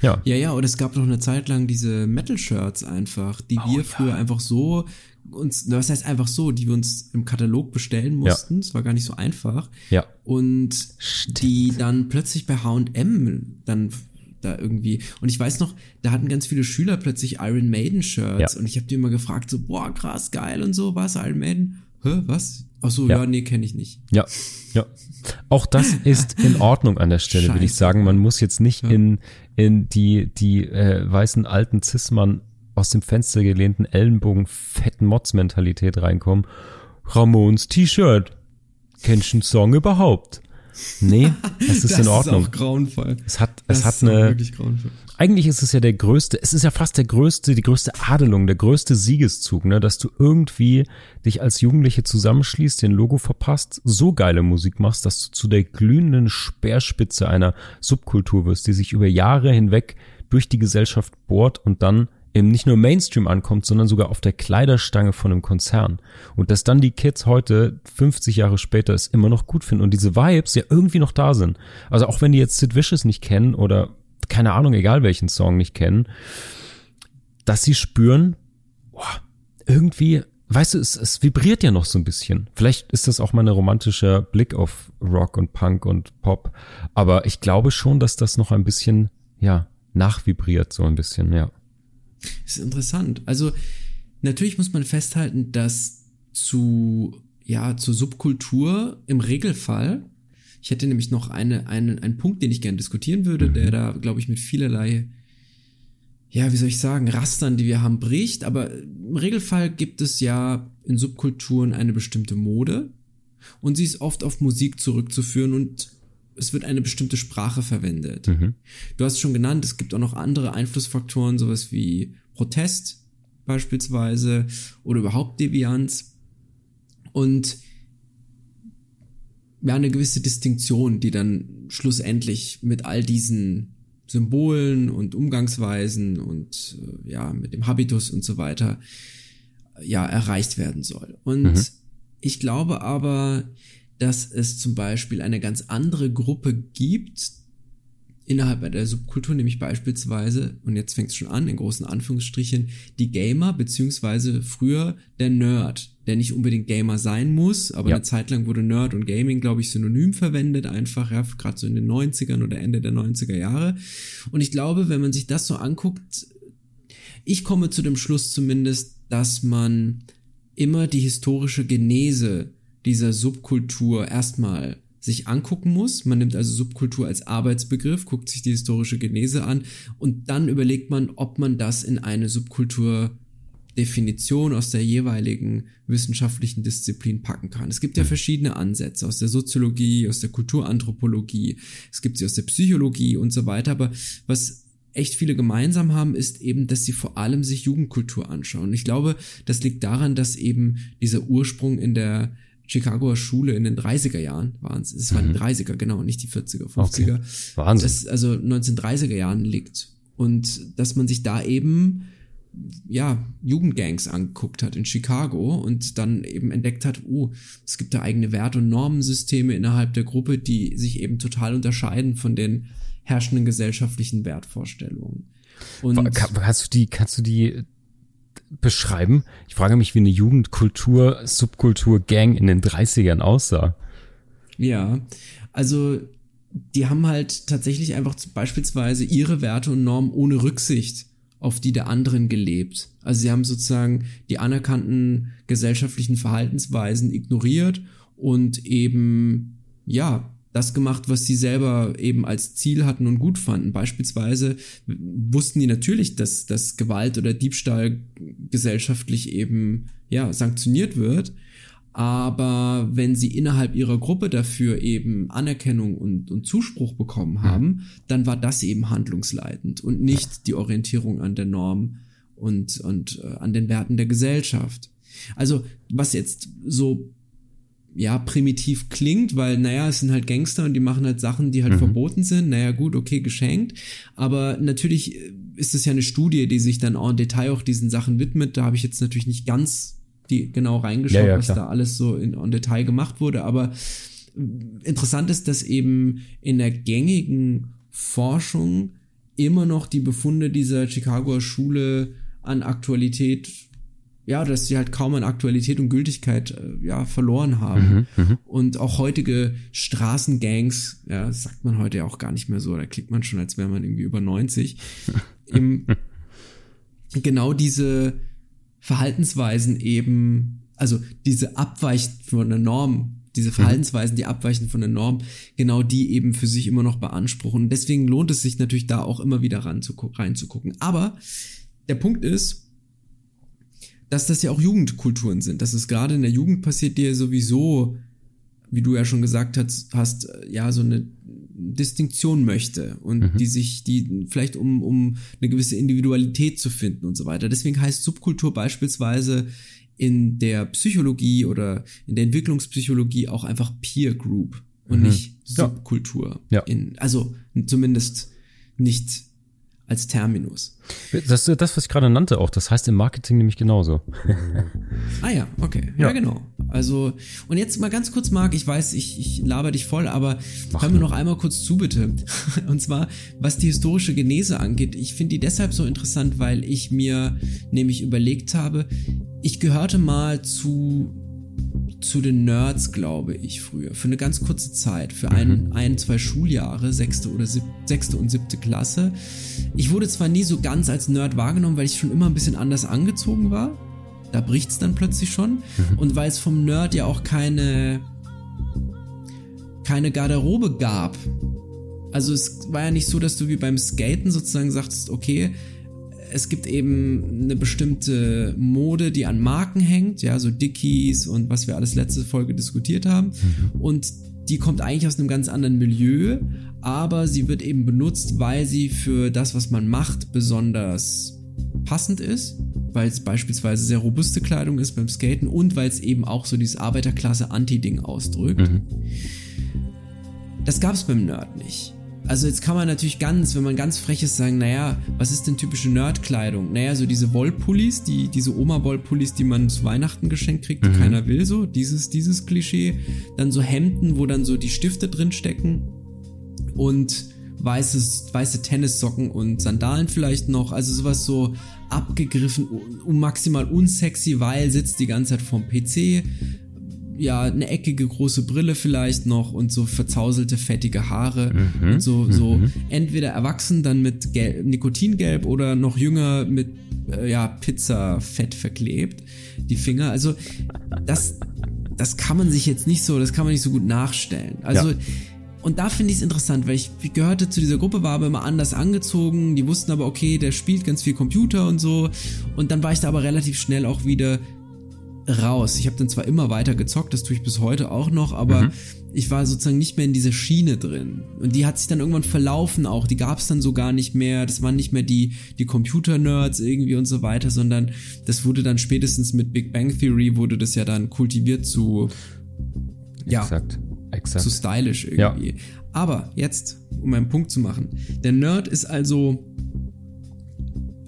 Ja. Ja, ja, und es gab noch eine Zeit lang diese Metal-Shirts einfach, die oh, wir ja. früher einfach so uns, was heißt einfach so, die wir uns im Katalog bestellen mussten. Es ja. war gar nicht so einfach. Ja. Und Stimmt. die dann plötzlich bei H&M dann da irgendwie. Und ich weiß noch, da hatten ganz viele Schüler plötzlich Iron Maiden Shirts ja. und ich habe die immer gefragt so, boah, krass, geil und so, was Iron Maiden? Hä, was? Ach so, ja, ja nee, kenne ich nicht. Ja, ja. Auch das ist in Ordnung an der Stelle, Scheiße. will ich sagen. Man muss jetzt nicht ja. in, in die, die äh, weißen alten Zismann aus dem Fenster gelehnten Ellenbogen fetten Mods-Mentalität reinkommen. Ramons T-Shirt. Kennst du einen Song überhaupt? Nee, es ist in Ordnung. Das ist auch grauenvoll. Es hat, es das hat eine, eigentlich ist es ja der größte, es ist ja fast der größte, die größte Adelung, der größte Siegeszug, ne, dass du irgendwie dich als Jugendliche zusammenschließt, den Logo verpasst, so geile Musik machst, dass du zu der glühenden Speerspitze einer Subkultur wirst, die sich über Jahre hinweg durch die Gesellschaft bohrt und dann eben nicht nur Mainstream ankommt, sondern sogar auf der Kleiderstange von einem Konzern. Und dass dann die Kids heute, 50 Jahre später, es immer noch gut finden und diese Vibes ja irgendwie noch da sind. Also auch wenn die jetzt Sid Vicious nicht kennen oder keine Ahnung, egal welchen Song nicht kennen, dass sie spüren, boah, irgendwie, weißt du, es, es vibriert ja noch so ein bisschen. Vielleicht ist das auch mal ein romantischer Blick auf Rock und Punk und Pop, aber ich glaube schon, dass das noch ein bisschen, ja, nachvibriert, so ein bisschen, ja. Das ist interessant. Also, natürlich muss man festhalten, dass zu, ja, zur Subkultur im Regelfall ich hätte nämlich noch eine, eine, einen Punkt, den ich gerne diskutieren würde, mhm. der da, glaube ich, mit vielerlei, ja, wie soll ich sagen, Rastern, die wir haben, bricht. Aber im Regelfall gibt es ja in Subkulturen eine bestimmte Mode und sie ist oft auf Musik zurückzuführen und es wird eine bestimmte Sprache verwendet. Mhm. Du hast schon genannt, es gibt auch noch andere Einflussfaktoren, sowas wie Protest beispielsweise oder überhaupt Devianz. Und ja, eine gewisse Distinktion, die dann schlussendlich mit all diesen Symbolen und Umgangsweisen und äh, ja, mit dem Habitus und so weiter ja erreicht werden soll. Und mhm. ich glaube aber, dass es zum Beispiel eine ganz andere Gruppe gibt, innerhalb der Subkultur, nämlich beispielsweise, und jetzt fängt es schon an, in großen Anführungsstrichen, die Gamer, beziehungsweise früher der Nerd, der nicht unbedingt Gamer sein muss, aber ja. eine Zeit lang wurde Nerd und Gaming, glaube ich, synonym verwendet, einfach, ja, gerade so in den 90ern oder Ende der 90er Jahre. Und ich glaube, wenn man sich das so anguckt, ich komme zu dem Schluss zumindest, dass man immer die historische Genese dieser Subkultur erstmal sich angucken muss. Man nimmt also Subkultur als Arbeitsbegriff, guckt sich die historische Genese an und dann überlegt man, ob man das in eine Subkulturdefinition aus der jeweiligen wissenschaftlichen Disziplin packen kann. Es gibt ja verschiedene Ansätze aus der Soziologie, aus der Kulturanthropologie, es gibt sie aus der Psychologie und so weiter, aber was echt viele gemeinsam haben, ist eben, dass sie vor allem sich Jugendkultur anschauen. Ich glaube, das liegt daran, dass eben dieser Ursprung in der Chicagoer Schule in den 30er Jahren waren es. Es waren mhm. die 30er, genau, nicht die 40er, 50er. Okay. Wahnsinn. Das also 1930er Jahren liegt. Und dass man sich da eben ja, Jugendgangs angeguckt hat in Chicago und dann eben entdeckt hat, oh, es gibt da eigene Wert- und Normensysteme innerhalb der Gruppe, die sich eben total unterscheiden von den herrschenden gesellschaftlichen Wertvorstellungen. Und kannst du die, kannst du die beschreiben? Ich frage mich, wie eine Jugendkultur, Subkultur, Gang in den 30ern aussah. Ja, also die haben halt tatsächlich einfach beispielsweise ihre Werte und Normen ohne Rücksicht auf die der anderen gelebt. Also sie haben sozusagen die anerkannten gesellschaftlichen Verhaltensweisen ignoriert und eben, ja, das gemacht, was sie selber eben als Ziel hatten und gut fanden. Beispielsweise wussten die natürlich, dass, dass Gewalt oder Diebstahl gesellschaftlich eben, ja, sanktioniert wird. Aber wenn sie innerhalb ihrer Gruppe dafür eben Anerkennung und, und Zuspruch bekommen haben, dann war das eben handlungsleitend und nicht die Orientierung an der Norm und, und äh, an den Werten der Gesellschaft. Also was jetzt so ja, primitiv klingt, weil, naja, es sind halt Gangster und die machen halt Sachen, die halt mhm. verboten sind. Naja, gut, okay, geschenkt. Aber natürlich äh, ist es ja eine Studie, die sich dann en Detail auch diesen Sachen widmet. Da habe ich jetzt natürlich nicht ganz die genau reingeschaut, ja, ja, was da alles so in en Detail gemacht wurde. Aber interessant ist, dass eben in der gängigen Forschung immer noch die Befunde dieser Chicagoer Schule an Aktualität ja, dass sie halt kaum an Aktualität und Gültigkeit äh, ja verloren haben. Mhm, mhm, und auch heutige Straßengangs, ja, das sagt man heute ja auch gar nicht mehr so, da klickt man schon, als wäre man irgendwie über 90. Im, genau diese Verhaltensweisen eben, also diese abweichen von der Norm, diese mhm. Verhaltensweisen, die abweichen von der Norm, genau die eben für sich immer noch beanspruchen. Und deswegen lohnt es sich natürlich da auch immer wieder reinzugucken. Aber der Punkt ist, dass das ja auch Jugendkulturen sind, dass es gerade in der Jugend passiert, die ja sowieso, wie du ja schon gesagt hast, hast ja so eine Distinktion möchte und mhm. die sich, die vielleicht um, um eine gewisse Individualität zu finden und so weiter. Deswegen heißt Subkultur beispielsweise in der Psychologie oder in der Entwicklungspsychologie auch einfach Peer Group und mhm. nicht Subkultur. Ja. In, also zumindest nicht als Terminus. Das ist das, was ich gerade nannte auch. Das heißt im Marketing nämlich genauso. ah ja, okay. Ja. ja. genau. Also, und jetzt mal ganz kurz, Marc, ich weiß, ich, ich laber dich voll, aber Mach hör mir noch einmal kurz zu, bitte. Und zwar, was die historische Genese angeht. Ich finde die deshalb so interessant, weil ich mir nämlich überlegt habe, ich gehörte mal zu zu den Nerds, glaube ich, früher. Für eine ganz kurze Zeit. Für ein, mhm. ein zwei Schuljahre, sechste oder sieb, sechste und siebte Klasse. Ich wurde zwar nie so ganz als Nerd wahrgenommen, weil ich schon immer ein bisschen anders angezogen war. Da bricht's dann plötzlich schon. Mhm. Und weil es vom Nerd ja auch keine, keine Garderobe gab. Also es war ja nicht so, dass du wie beim Skaten sozusagen sagst, okay, es gibt eben eine bestimmte Mode, die an Marken hängt, ja, so Dickies und was wir alles letzte Folge diskutiert haben. Mhm. Und die kommt eigentlich aus einem ganz anderen Milieu, aber sie wird eben benutzt, weil sie für das, was man macht, besonders passend ist, weil es beispielsweise sehr robuste Kleidung ist beim Skaten und weil es eben auch so dieses Arbeiterklasse-Anti-Ding ausdrückt. Mhm. Das gab es beim Nerd nicht. Also jetzt kann man natürlich ganz, wenn man ganz frech ist, sagen, naja, was ist denn typische Nerdkleidung? Naja, so diese Wollpullis, die, diese Oma-Wollpullis, die man zu Weihnachten geschenkt kriegt, die mhm. keiner will, so, dieses, dieses Klischee. Dann so Hemden, wo dann so die Stifte drin stecken und weißes, weiße Tennissocken und Sandalen vielleicht noch. Also sowas so abgegriffen, maximal unsexy, weil sitzt die ganze Zeit vorm PC ja, eine eckige große Brille vielleicht noch und so verzauselte, fettige Haare. Mhm, und so, so mhm. entweder erwachsen dann mit Gelb, Nikotingelb oder noch jünger mit äh, ja, Pizza-Fett verklebt. Die Finger. Also, das, das kann man sich jetzt nicht so, das kann man nicht so gut nachstellen. Also, ja. Und da finde ich es interessant, weil ich gehörte zu dieser Gruppe, war aber immer anders angezogen. Die wussten aber, okay, der spielt ganz viel Computer und so. Und dann war ich da aber relativ schnell auch wieder raus. Ich habe dann zwar immer weiter gezockt, das tue ich bis heute auch noch, aber mhm. ich war sozusagen nicht mehr in dieser Schiene drin. Und die hat sich dann irgendwann verlaufen auch. Die gab es dann so gar nicht mehr. Das waren nicht mehr die, die Computer-Nerds irgendwie und so weiter, sondern das wurde dann spätestens mit Big Bang Theory wurde das ja dann kultiviert zu, ja, exakt, exakt. zu stylisch irgendwie. Ja. Aber jetzt, um einen Punkt zu machen. Der Nerd ist also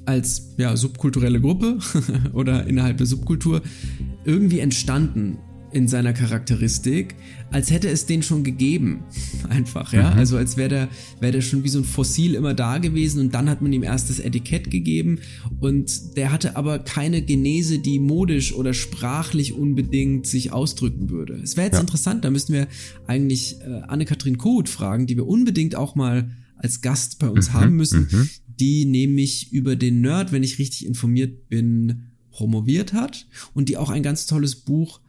als ja, subkulturelle Gruppe oder innerhalb der Subkultur irgendwie entstanden in seiner Charakteristik, als hätte es den schon gegeben. Einfach, ja. Mhm. Also als wäre der, wäre der schon wie so ein Fossil immer da gewesen und dann hat man ihm erst das Etikett gegeben und der hatte aber keine Genese, die modisch oder sprachlich unbedingt sich ausdrücken würde. Es wäre jetzt ja. interessant, da müssten wir eigentlich äh, Anne-Kathrin Kohut fragen, die wir unbedingt auch mal als Gast bei uns mhm. haben müssen, mhm. die nämlich über den Nerd, wenn ich richtig informiert bin, promoviert hat und die auch ein ganz tolles Buch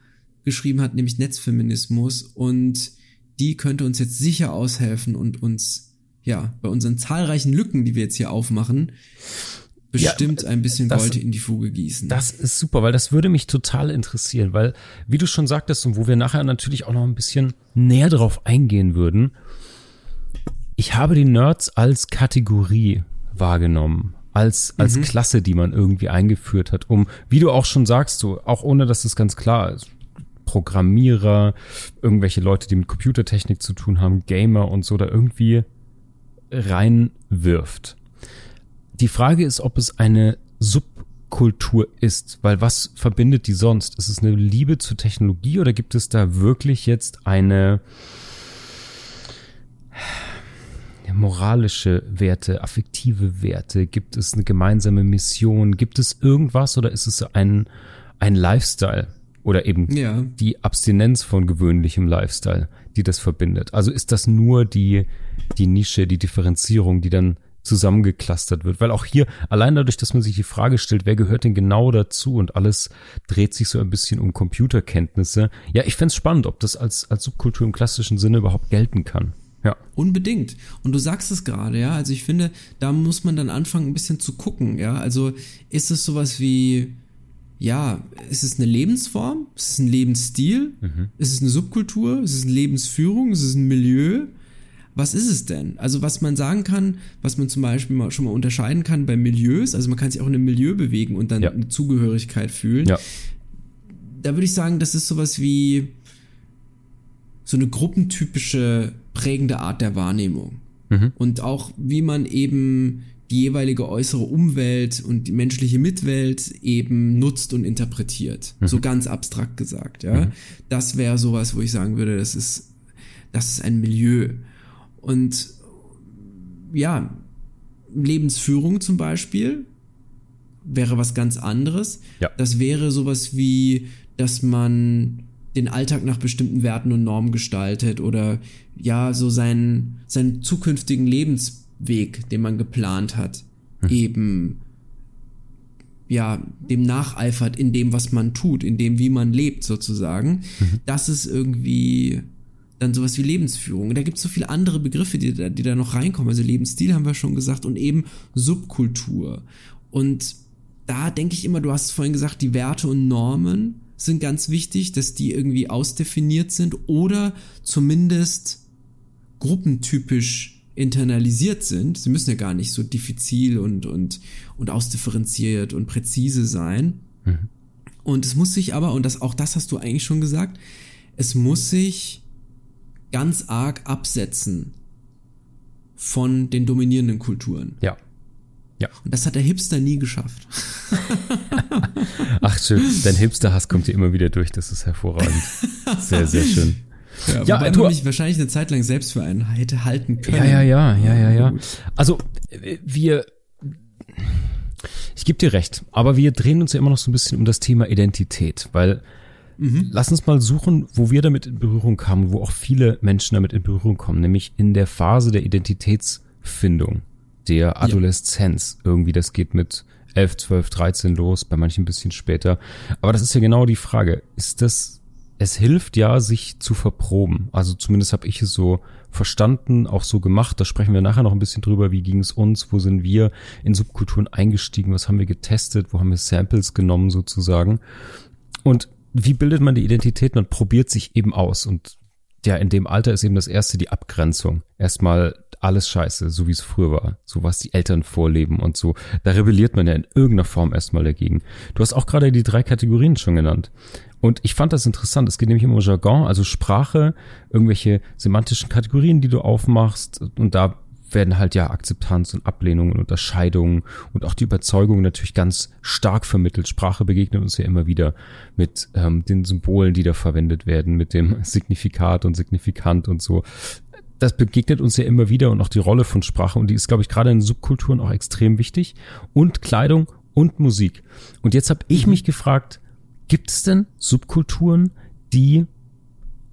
geschrieben hat, nämlich Netzfeminismus. Und die könnte uns jetzt sicher aushelfen und uns, ja, bei unseren zahlreichen Lücken, die wir jetzt hier aufmachen, bestimmt ja, ein bisschen das, Gold in die Fuge gießen. Das ist super, weil das würde mich total interessieren, weil, wie du schon sagtest und wo wir nachher natürlich auch noch ein bisschen näher drauf eingehen würden, ich habe die Nerds als Kategorie wahrgenommen als, als mhm. Klasse, die man irgendwie eingeführt hat, um, wie du auch schon sagst, so, auch ohne dass es ganz klar ist, Programmierer, irgendwelche Leute, die mit Computertechnik zu tun haben, Gamer und so, da irgendwie reinwirft. Die Frage ist, ob es eine Subkultur ist, weil was verbindet die sonst? Ist es eine Liebe zur Technologie oder gibt es da wirklich jetzt eine moralische Werte, affektive Werte? Gibt es eine gemeinsame Mission? Gibt es irgendwas oder ist es ein, ein Lifestyle? Oder eben ja. die Abstinenz von gewöhnlichem Lifestyle, die das verbindet. Also ist das nur die, die Nische, die Differenzierung, die dann zusammengeklustert wird. Weil auch hier, allein dadurch, dass man sich die Frage stellt, wer gehört denn genau dazu und alles dreht sich so ein bisschen um Computerkenntnisse. Ja, ich fände spannend, ob das als, als Subkultur im klassischen Sinne überhaupt gelten kann. Ja. Unbedingt. Und du sagst es gerade, ja. Also ich finde, da muss man dann anfangen, ein bisschen zu gucken, ja. Also ist es sowas wie, ja, ist es eine Lebensform? Ist es ein Lebensstil? Mhm. Ist es eine Subkultur? Ist es eine Lebensführung? Ist es ein Milieu? Was ist es denn? Also was man sagen kann, was man zum Beispiel mal, schon mal unterscheiden kann bei Milieus, also man kann sich auch in einem Milieu bewegen und dann ja. eine Zugehörigkeit fühlen. Ja. Da würde ich sagen, das ist sowas wie so eine gruppentypische prägende Art der Wahrnehmung. Mhm. Und auch wie man eben die jeweilige äußere Umwelt und die menschliche Mitwelt eben nutzt und interpretiert. Mhm. So ganz abstrakt gesagt, ja. Mhm. Das wäre sowas, wo ich sagen würde, das ist, das ist ein Milieu. Und ja, Lebensführung zum Beispiel wäre was ganz anderes. Ja. Das wäre sowas wie, dass man den Alltag nach bestimmten Werten und Normen gestaltet oder ja, so seinen, seinen zukünftigen Lebensweg, den man geplant hat, hm. eben ja, dem nacheifert in dem, was man tut, in dem, wie man lebt, sozusagen. Mhm. Das ist irgendwie dann sowas wie Lebensführung. Da gibt es so viele andere Begriffe, die da, die da noch reinkommen. Also Lebensstil haben wir schon gesagt und eben Subkultur. Und da denke ich immer, du hast vorhin gesagt, die Werte und Normen sind ganz wichtig, dass die irgendwie ausdefiniert sind oder zumindest gruppentypisch internalisiert sind. Sie müssen ja gar nicht so diffizil und, und, und ausdifferenziert und präzise sein. Mhm. Und es muss sich aber, und das, auch das hast du eigentlich schon gesagt, es muss sich ganz arg absetzen von den dominierenden Kulturen. Ja. Ja. Und das hat der Hipster nie geschafft. Ach schön, dein Hipster-Hass kommt dir immer wieder durch, das ist hervorragend. Sehr, sehr schön. Ja, ja wobei du mich wahrscheinlich eine Zeit lang selbst für einen hätte halten können. Ja, ja, ja, ja, ja, ja. Also wir, ich gebe dir recht, aber wir drehen uns ja immer noch so ein bisschen um das Thema Identität, weil mhm. lass uns mal suchen, wo wir damit in Berührung kamen, wo auch viele Menschen damit in Berührung kommen, nämlich in der Phase der Identitätsfindung der Adoleszenz. Ja. Irgendwie, das geht mit 11, 12, 13 los, bei manchen ein bisschen später. Aber das ist ja genau die Frage. Ist das, es hilft ja, sich zu verproben. Also zumindest habe ich es so verstanden, auch so gemacht. Da sprechen wir nachher noch ein bisschen drüber. Wie ging es uns? Wo sind wir in Subkulturen eingestiegen? Was haben wir getestet? Wo haben wir Samples genommen sozusagen? Und wie bildet man die Identität? Man probiert sich eben aus. Und ja, in dem Alter ist eben das erste die Abgrenzung. Erstmal alles scheiße, so wie es früher war, so was die Eltern vorleben und so. Da rebelliert man ja in irgendeiner Form erstmal dagegen. Du hast auch gerade die drei Kategorien schon genannt. Und ich fand das interessant. Es geht nämlich um Jargon, also Sprache, irgendwelche semantischen Kategorien, die du aufmachst. Und da werden halt ja Akzeptanz und Ablehnung und Unterscheidung und auch die Überzeugung natürlich ganz stark vermittelt. Sprache begegnet uns ja immer wieder mit ähm, den Symbolen, die da verwendet werden, mit dem Signifikat und Signifikant und so. Das begegnet uns ja immer wieder und auch die Rolle von Sprache und die ist, glaube ich, gerade in Subkulturen auch extrem wichtig. Und Kleidung und Musik. Und jetzt habe ich mich gefragt, gibt es denn Subkulturen, die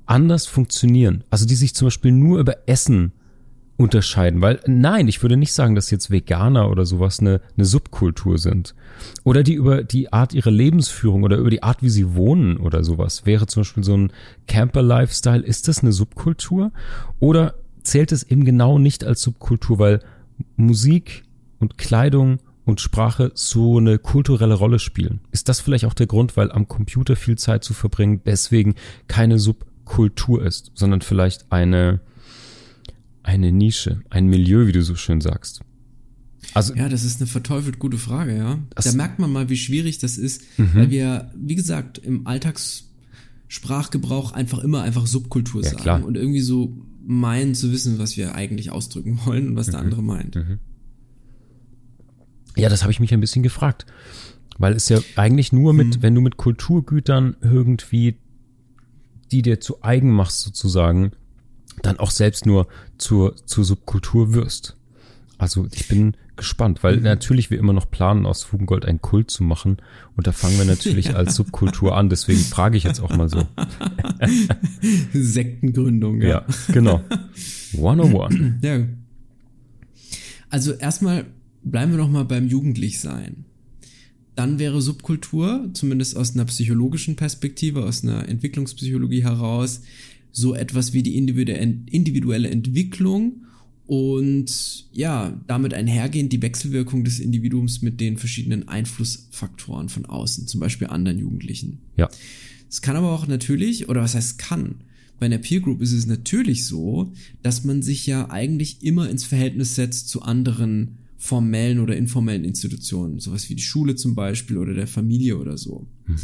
anders funktionieren? Also die sich zum Beispiel nur über Essen unterscheiden, weil nein, ich würde nicht sagen, dass jetzt Veganer oder sowas eine, eine Subkultur sind. Oder die über die Art ihrer Lebensführung oder über die Art, wie sie wohnen oder sowas. Wäre zum Beispiel so ein Camper-Lifestyle, ist das eine Subkultur? Oder zählt es eben genau nicht als Subkultur, weil Musik und Kleidung und Sprache so eine kulturelle Rolle spielen? Ist das vielleicht auch der Grund, weil am Computer viel Zeit zu verbringen deswegen keine Subkultur ist, sondern vielleicht eine eine Nische, ein Milieu, wie du so schön sagst. Also, ja, das ist eine verteufelt gute Frage, ja. Da merkt man mal, wie schwierig das ist, mhm. weil wir, wie gesagt, im Alltagssprachgebrauch einfach immer einfach Subkultur ja, sagen klar. und irgendwie so meinen zu wissen, was wir eigentlich ausdrücken wollen und was mhm. der andere meint. Mhm. Ja, das habe ich mich ein bisschen gefragt. Weil es ja eigentlich nur mit, mhm. wenn du mit Kulturgütern irgendwie die dir zu eigen machst sozusagen, dann auch selbst nur zur, zur Subkultur wirst. Also ich bin gespannt, weil mhm. natürlich wir immer noch planen, aus Fugengold einen Kult zu machen. Und da fangen wir natürlich ja. als Subkultur an. Deswegen frage ich jetzt auch mal so. Sektengründung, ja. Ja, genau. 101. Ja. Also erstmal bleiben wir noch mal beim Jugendlichsein. Dann wäre Subkultur, zumindest aus einer psychologischen Perspektive, aus einer Entwicklungspsychologie heraus, so etwas wie die individuelle Entwicklung und ja, damit einhergehend die Wechselwirkung des Individuums mit den verschiedenen Einflussfaktoren von außen, zum Beispiel anderen Jugendlichen. Ja. Es kann aber auch natürlich, oder was heißt kann, bei einer Peer Group ist es natürlich so, dass man sich ja eigentlich immer ins Verhältnis setzt zu anderen formellen oder informellen Institutionen, sowas wie die Schule zum Beispiel oder der Familie oder so. Mhm.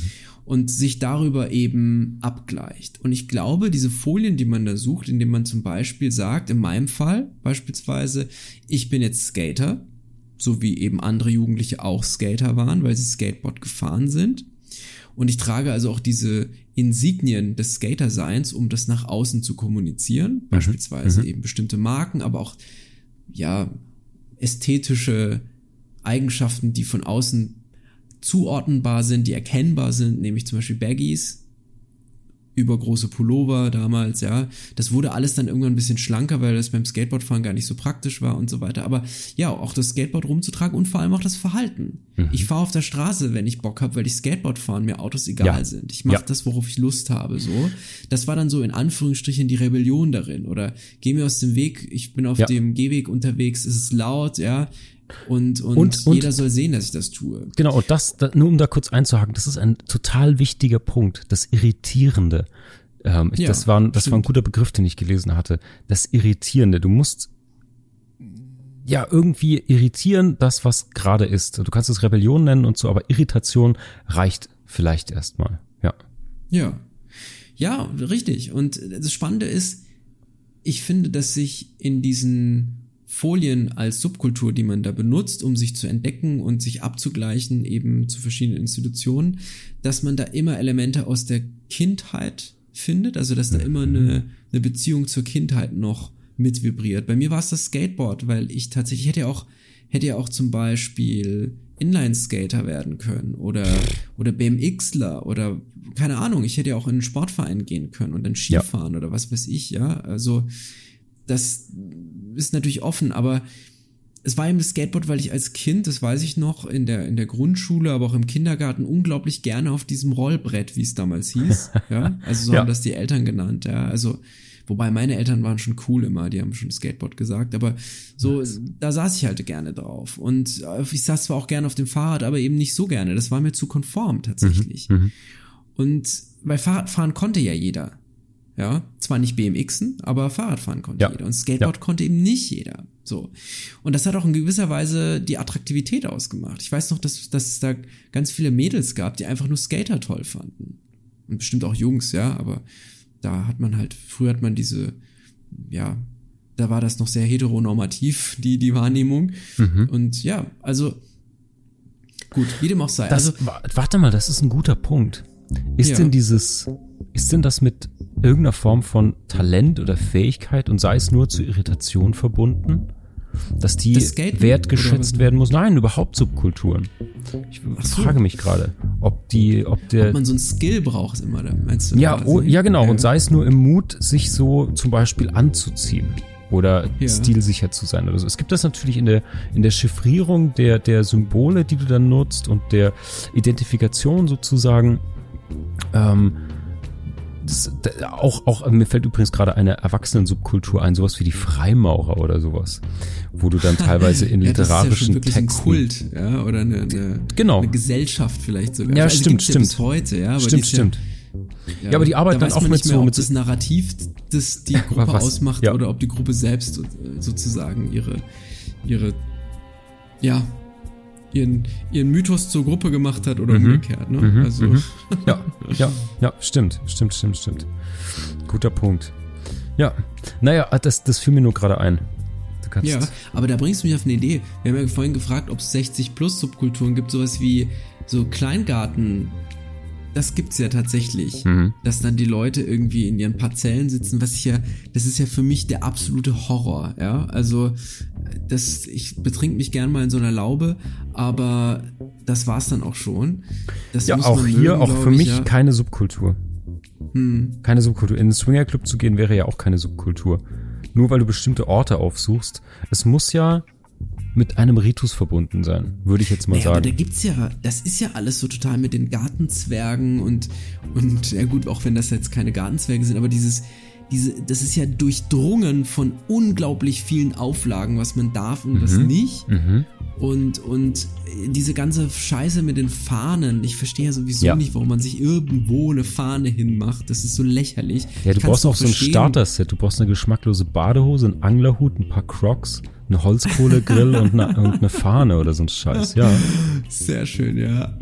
Und sich darüber eben abgleicht. Und ich glaube, diese Folien, die man da sucht, indem man zum Beispiel sagt, in meinem Fall beispielsweise, ich bin jetzt Skater, so wie eben andere Jugendliche auch Skater waren, weil sie Skateboard gefahren sind. Und ich trage also auch diese Insignien des Skater-Seins, um das nach außen zu kommunizieren. Mhm. Beispielsweise mhm. eben bestimmte Marken, aber auch, ja, ästhetische Eigenschaften, die von außen zuordnenbar sind, die erkennbar sind, nämlich zum Beispiel Baggies, übergroße Pullover damals, ja. Das wurde alles dann irgendwann ein bisschen schlanker, weil das beim Skateboardfahren gar nicht so praktisch war und so weiter. Aber ja, auch das Skateboard rumzutragen und vor allem auch das Verhalten. Mhm. Ich fahre auf der Straße, wenn ich Bock habe, weil ich Skateboard fahren mir Autos egal ja. sind. Ich mache ja. das, worauf ich Lust habe, so. Das war dann so in Anführungsstrichen die Rebellion darin. Oder geh mir aus dem Weg, ich bin auf ja. dem Gehweg unterwegs, es ist laut, ja. Und, und, und, jeder soll sehen, dass ich das tue. Genau, und das, nur um da kurz einzuhaken, das ist ein total wichtiger Punkt, das Irritierende. Ähm, ja, das, war, das war ein guter Begriff, den ich gelesen hatte. Das Irritierende. Du musst ja irgendwie irritieren, das, was gerade ist. Du kannst es Rebellion nennen und so, aber Irritation reicht vielleicht erstmal. Ja. Ja. Ja, richtig. Und das Spannende ist, ich finde, dass sich in diesen Folien als Subkultur, die man da benutzt, um sich zu entdecken und sich abzugleichen eben zu verschiedenen Institutionen, dass man da immer Elemente aus der Kindheit findet, also dass da immer eine, eine Beziehung zur Kindheit noch mit vibriert. Bei mir war es das Skateboard, weil ich tatsächlich hätte ja auch, hätte ja auch zum Beispiel Inline-Skater werden können oder, oder BMXler oder keine Ahnung, ich hätte ja auch in einen Sportverein gehen können und dann Skifahren ja. oder was weiß ich, ja. Also das ist natürlich offen, aber es war eben das Skateboard, weil ich als Kind, das weiß ich noch, in der, in der Grundschule, aber auch im Kindergarten unglaublich gerne auf diesem Rollbrett, wie es damals hieß, ja, also so ja. haben das die Eltern genannt, ja, also, wobei meine Eltern waren schon cool immer, die haben schon Skateboard gesagt, aber so, da saß ich halt gerne drauf und äh, ich saß zwar auch gerne auf dem Fahrrad, aber eben nicht so gerne, das war mir zu konform tatsächlich. Mhm, mhm. und bei Fahrradfahren konnte ja jeder. Ja, zwar nicht BMXen, aber Fahrradfahren konnte ja. jeder. Und Skateboard ja. konnte eben nicht jeder. So. Und das hat auch in gewisser Weise die Attraktivität ausgemacht. Ich weiß noch, dass, dass es da ganz viele Mädels gab, die einfach nur Skater toll fanden. Und bestimmt auch Jungs, ja, aber da hat man halt, früher hat man diese, ja, da war das noch sehr heteronormativ, die, die Wahrnehmung. Mhm. Und ja, also gut, wie dem auch sei. Das, also, warte mal, das ist ein guter Punkt. Ist ja. denn dieses, ist denn das mit irgendeiner Form von Talent oder Fähigkeit und sei es nur zur Irritation verbunden? Dass die wertgeschätzt werden muss? Nein, überhaupt Subkulturen. Ich so. frage mich gerade, ob die, ob der. Ob man so ein Skill braucht immer, meinst du? Ja, oh, ja genau. Und sei es nur im Mut, sich so zum Beispiel anzuziehen oder ja. stilsicher zu sein oder so. Es gibt das natürlich in der, in der Chiffrierung der, der Symbole, die du dann nutzt und der Identifikation sozusagen. Ähm, das, das, auch, auch, mir fällt übrigens gerade eine Erwachsenen-Subkultur ein, sowas wie die Freimaurer oder sowas, wo du dann teilweise in ja, literarischen das ist ja Texten. Ein Kult, ja, oder eine, eine, genau. eine Gesellschaft vielleicht sogar. Ja, also stimmt, stimmt. Ja bis heute, ja. Stimmt, stimmt. Ja, ja, aber die arbeiten da dann auch mit mehr, so ob das Narrativ das die Gruppe ausmacht ja. oder ob die Gruppe selbst sozusagen ihre ihre ja ihren, ihren Mythos zur Gruppe gemacht hat oder mhm. umgekehrt. Ne? Mhm. Also. Mhm. Ja, ja, ja, stimmt, stimmt, stimmt, stimmt. Guter Punkt. Ja, naja, das, das fiel mir nur gerade ein. ja, aber da bringst du mich auf eine Idee. Wir haben ja vorhin gefragt, ob es 60 plus Subkulturen gibt, sowas wie so Kleingarten das gibt's ja tatsächlich, mhm. dass dann die Leute irgendwie in ihren Parzellen sitzen, was ich ja, das ist ja für mich der absolute Horror, ja. Also, das, ich betrink mich gern mal in so einer Laube, aber das war's dann auch schon. Das ja, auch hier, mögen, auch für mich ja. keine Subkultur. Hm. Keine Subkultur. In den Swingerclub zu gehen wäre ja auch keine Subkultur. Nur weil du bestimmte Orte aufsuchst. Es muss ja mit einem Ritus verbunden sein, würde ich jetzt mal naja, sagen. Aber da gibt's ja, das ist ja alles so total mit den Gartenzwergen und, und, ja gut, auch wenn das jetzt keine Gartenzwerge sind, aber dieses, diese, das ist ja durchdrungen von unglaublich vielen Auflagen, was man darf und mhm. was nicht. Mhm. Und, und diese ganze Scheiße mit den Fahnen, ich verstehe ja sowieso ja. nicht, warum man sich irgendwo eine Fahne hinmacht. Das ist so lächerlich. Ja, du brauchst auch so ein Starter-Set. Du brauchst eine geschmacklose Badehose, einen Anglerhut, ein paar Crocs eine Holzkohlegrill und, eine, und eine Fahne oder so ein Scheiß, ja. Sehr schön, ja.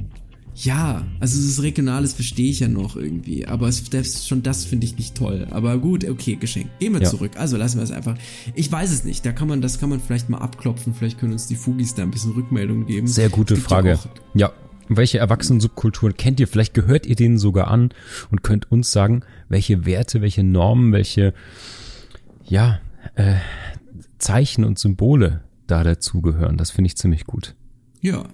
Ja, also das Regionales verstehe ich ja noch irgendwie, aber es, das, schon das finde ich nicht toll. Aber gut, okay, geschenkt. Gehen wir ja. zurück. Also lassen wir es einfach. Ich weiß es nicht. Da kann man, das kann man vielleicht mal abklopfen. Vielleicht können uns die Fugis da ein bisschen Rückmeldung geben. Sehr gute Frage. Ja, welche Erwachsenen-Subkulturen kennt ihr? Vielleicht gehört ihr denen sogar an und könnt uns sagen, welche Werte, welche Normen, welche, ja, äh, Zeichen und Symbole da dazugehören. Das finde ich ziemlich gut. Ja.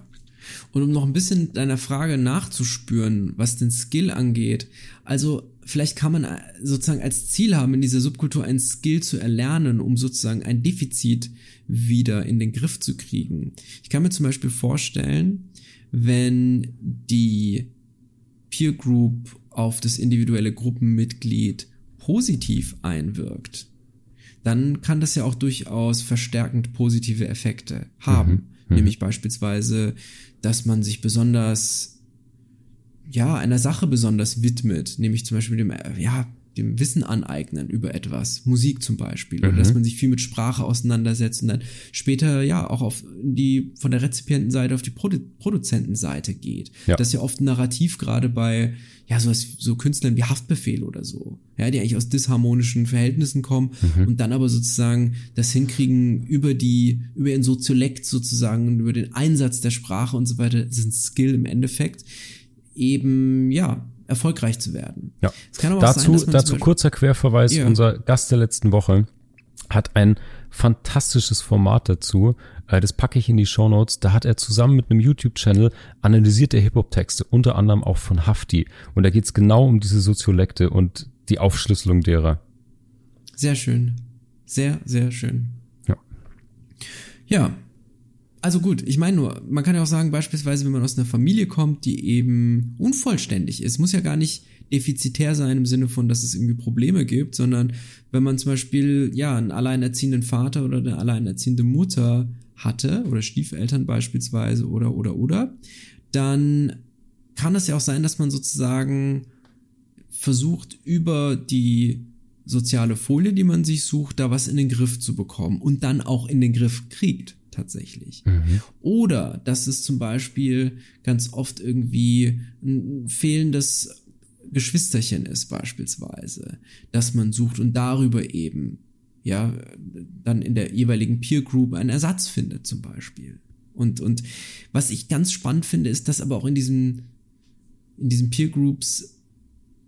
Und um noch ein bisschen deiner Frage nachzuspüren, was den Skill angeht, also vielleicht kann man sozusagen als Ziel haben, in dieser Subkultur ein Skill zu erlernen, um sozusagen ein Defizit wieder in den Griff zu kriegen. Ich kann mir zum Beispiel vorstellen, wenn die Peer Group auf das individuelle Gruppenmitglied positiv einwirkt, dann kann das ja auch durchaus verstärkend positive Effekte haben. Mhm. Mhm. Nämlich beispielsweise, dass man sich besonders, ja, einer Sache besonders widmet, nämlich zum Beispiel dem, ja, dem Wissen aneignen über etwas, Musik zum Beispiel, mhm. oder dass man sich viel mit Sprache auseinandersetzt und dann später ja auch auf die von der Rezipientenseite auf die Produ Produzentenseite geht. Ja. Das ist ja oft ein Narrativ gerade bei ja so, so Künstlern wie Haftbefehl oder so, ja, die eigentlich aus disharmonischen Verhältnissen kommen mhm. und dann aber sozusagen das hinkriegen über die über ihren Soziolekt sozusagen über den Einsatz der Sprache und so weiter, das ist ein Skill im Endeffekt eben ja erfolgreich zu werden. Ja. dazu sein, dazu kurzer Querverweis. Ja. Unser Gast der letzten Woche hat ein fantastisches Format dazu. Äh, das packe ich in die Show Notes. Da hat er zusammen mit einem YouTube-Channel analysiert der Hip-Hop-Texte, unter anderem auch von Hafti. Und da geht es genau um diese Soziolekte und die Aufschlüsselung derer. Sehr schön. Sehr, sehr schön. Ja. Ja, also gut, ich meine nur, man kann ja auch sagen, beispielsweise, wenn man aus einer Familie kommt, die eben unvollständig ist, muss ja gar nicht defizitär sein im Sinne von, dass es irgendwie Probleme gibt, sondern wenn man zum Beispiel, ja, einen alleinerziehenden Vater oder eine alleinerziehende Mutter hatte oder Stiefeltern beispielsweise oder, oder, oder, dann kann es ja auch sein, dass man sozusagen versucht, über die soziale Folie, die man sich sucht, da was in den Griff zu bekommen und dann auch in den Griff kriegt tatsächlich. Mhm. Oder dass es zum Beispiel ganz oft irgendwie ein fehlendes Geschwisterchen ist beispielsweise, dass man sucht und darüber eben ja, dann in der jeweiligen Peer Group einen Ersatz findet zum Beispiel. Und, und was ich ganz spannend finde, ist, dass aber auch in diesen, in diesen Peer Groups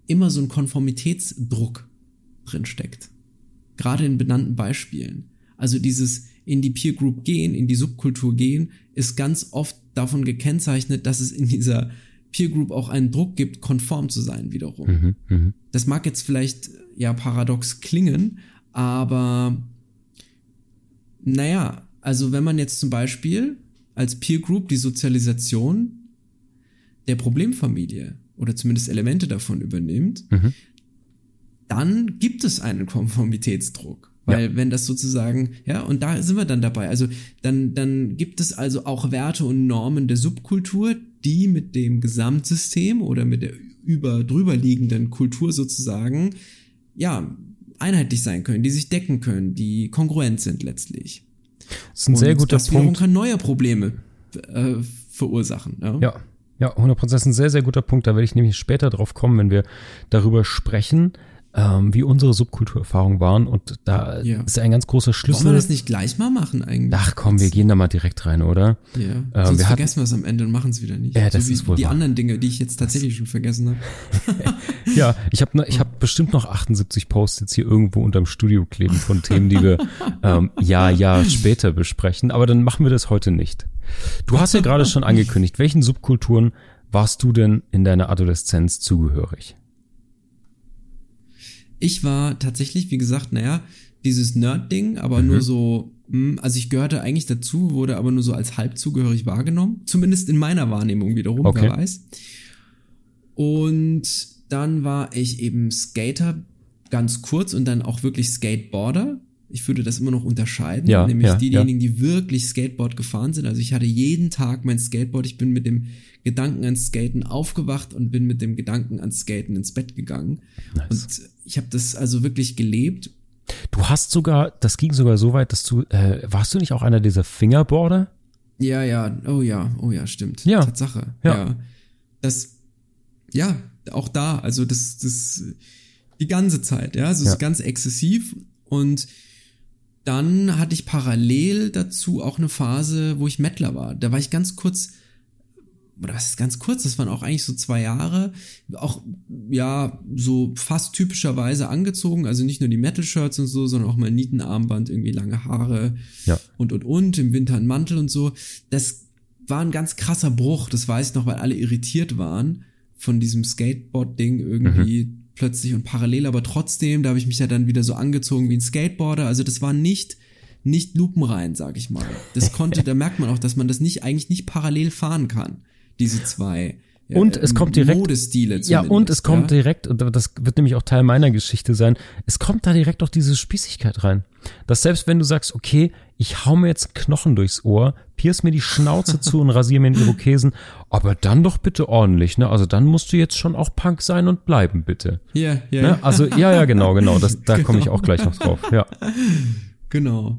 immer so ein Konformitätsdruck drin steckt. Gerade in benannten Beispielen. Also dieses in die Peer Group gehen, in die Subkultur gehen, ist ganz oft davon gekennzeichnet, dass es in dieser Peer Group auch einen Druck gibt, konform zu sein wiederum. Mhm, mh. Das mag jetzt vielleicht ja paradox klingen, aber naja, also wenn man jetzt zum Beispiel als Peer Group die Sozialisation der Problemfamilie oder zumindest Elemente davon übernimmt, mhm. dann gibt es einen Konformitätsdruck. Weil ja. wenn das sozusagen, ja, und da sind wir dann dabei. Also dann, dann gibt es also auch Werte und Normen der Subkultur, die mit dem Gesamtsystem oder mit der über drüber liegenden Kultur sozusagen, ja, einheitlich sein können, die sich decken können, die kongruent sind letztlich. Das ist ein und sehr guter das Punkt. kann neue Probleme äh, verursachen. Ja. ja. Ja, 100% ist ein sehr, sehr guter Punkt. Da werde ich nämlich später drauf kommen, wenn wir darüber sprechen, ähm, wie unsere Subkulturerfahrungen waren. Und da ja. ist ein ganz großer Schlüssel. Wollen wir das nicht gleich mal machen eigentlich? Ach komm, wir gehen da mal direkt rein, oder? Ja. Ähm, Sonst wir vergessen wir es am Ende und machen es wieder nicht. Ja, das so ist wohl Die wahr. anderen Dinge, die ich jetzt tatsächlich schon vergessen habe. ja, ich habe ne, ich hab bestimmt noch 78 Posts jetzt hier irgendwo unterm Studio kleben von Themen, die wir ähm, ja, ja später besprechen. Aber dann machen wir das heute nicht. Du hast ja gerade schon angekündigt, welchen Subkulturen warst du denn in deiner Adoleszenz zugehörig? Ich war tatsächlich, wie gesagt, naja, dieses Nerd-Ding, aber mhm. nur so, hm, also ich gehörte eigentlich dazu, wurde aber nur so als halb zugehörig wahrgenommen. Zumindest in meiner Wahrnehmung wiederum, okay. wer weiß. Und dann war ich eben Skater ganz kurz und dann auch wirklich Skateboarder. Ich würde das immer noch unterscheiden, ja, nämlich ja, diejenigen, ja. die wirklich Skateboard gefahren sind. Also ich hatte jeden Tag mein Skateboard. Ich bin mit dem Gedanken ans Skaten aufgewacht und bin mit dem Gedanken ans Skaten ins Bett gegangen. Nice. Und ich habe das also wirklich gelebt. Du hast sogar, das ging sogar so weit, dass du, äh, warst du nicht auch einer dieser Fingerboarder? Ja, ja, oh ja, oh ja, stimmt. Ja. Tatsache. Ja. Das, ja, auch da, also das, das, die ganze Zeit, ja, also ja. ist ganz exzessiv und dann hatte ich parallel dazu auch eine Phase, wo ich Mettler war. Da war ich ganz kurz oder was ist ganz kurz, das waren auch eigentlich so zwei Jahre, auch ja so fast typischerweise angezogen, also nicht nur die Metal-Shirts und so, sondern auch mal Nietenarmband, irgendwie lange Haare ja. und und und, im Winter ein Mantel und so. Das war ein ganz krasser Bruch, das weiß ich noch, weil alle irritiert waren von diesem Skateboard-Ding irgendwie mhm. Plötzlich und parallel, aber trotzdem, da habe ich mich ja dann wieder so angezogen wie ein Skateboarder, also das war nicht nicht lupenrein, sag ich mal. Das konnte, da merkt man auch, dass man das nicht eigentlich nicht parallel fahren kann diese zwei ja, und es kommt direkt Modestile ja und es kommt ja? direkt und das wird nämlich auch Teil meiner Geschichte sein es kommt da direkt auch diese Spießigkeit rein. Dass selbst wenn du sagst okay ich hau mir jetzt Knochen durchs Ohr pierce mir die Schnauze zu und rasiere mir den Irokesen aber dann doch bitte ordentlich ne? Also dann musst du jetzt schon auch Punk sein und bleiben bitte. Ja ja. Ne? also ja ja genau genau. Das da komme ich auch gleich noch drauf ja. Genau.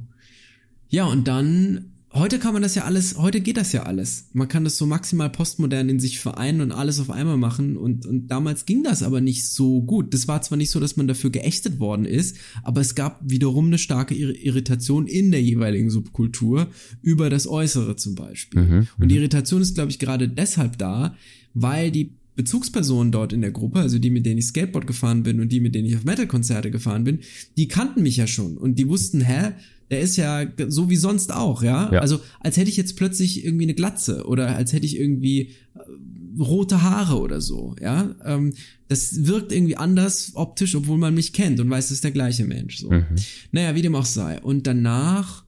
Ja und dann heute kann man das ja alles, heute geht das ja alles. Man kann das so maximal postmodern in sich vereinen und alles auf einmal machen und, und damals ging das aber nicht so gut. Das war zwar nicht so, dass man dafür geächtet worden ist, aber es gab wiederum eine starke Irritation in der jeweiligen Subkultur über das Äußere zum Beispiel. Mhm, und die mhm. Irritation ist, glaube ich, gerade deshalb da, weil die Bezugspersonen dort in der Gruppe, also die, mit denen ich Skateboard gefahren bin und die, mit denen ich auf Metal-Konzerte gefahren bin, die kannten mich ja schon und die wussten, hä, der ist ja so wie sonst auch, ja? ja? Also als hätte ich jetzt plötzlich irgendwie eine Glatze oder als hätte ich irgendwie äh, rote Haare oder so, ja? Ähm, das wirkt irgendwie anders optisch, obwohl man mich kennt und weiß, es ist der gleiche Mensch. So. Mhm. Naja, wie dem auch sei. Und danach,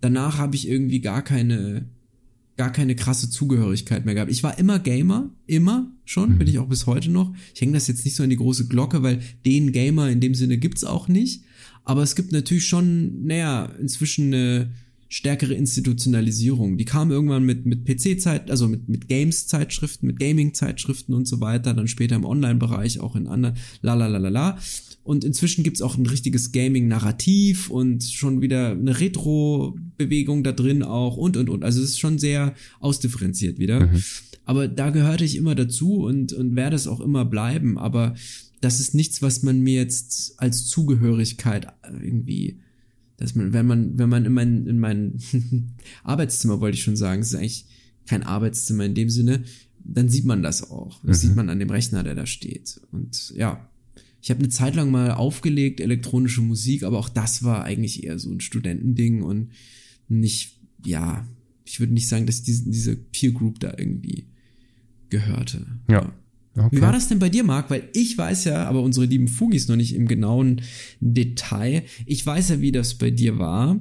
danach habe ich irgendwie gar keine, gar keine krasse Zugehörigkeit mehr gehabt. Ich war immer Gamer, immer schon, mhm. bin ich auch bis heute noch. Ich hänge das jetzt nicht so in die große Glocke, weil den Gamer in dem Sinne gibt's auch nicht. Aber es gibt natürlich schon, naja, inzwischen eine stärkere Institutionalisierung. Die kam irgendwann mit, mit PC-Zeit, also mit, mit Games-Zeitschriften, mit Gaming-Zeitschriften und so weiter, dann später im Online-Bereich, auch in anderen, la la la la la. Und inzwischen gibt's auch ein richtiges Gaming-Narrativ und schon wieder eine Retro-Bewegung da drin auch und und und. Also es ist schon sehr ausdifferenziert wieder. Mhm. Aber da gehörte ich immer dazu und, und werde es auch immer bleiben. Aber das ist nichts, was man mir jetzt als Zugehörigkeit irgendwie dass man, wenn man, wenn man in mein, in mein Arbeitszimmer, wollte ich schon sagen, es ist eigentlich kein Arbeitszimmer in dem Sinne, dann sieht man das auch. Das mhm. sieht man an dem Rechner, der da steht. Und ja, ich habe eine Zeit lang mal aufgelegt, elektronische Musik, aber auch das war eigentlich eher so ein Studentending und nicht, ja, ich würde nicht sagen, dass diese, diese Peer Group da irgendwie gehörte. Ja. Okay. Wie war das denn bei dir, Marc? Weil ich weiß ja, aber unsere lieben Fugis noch nicht im genauen Detail. Ich weiß ja, wie das bei dir war.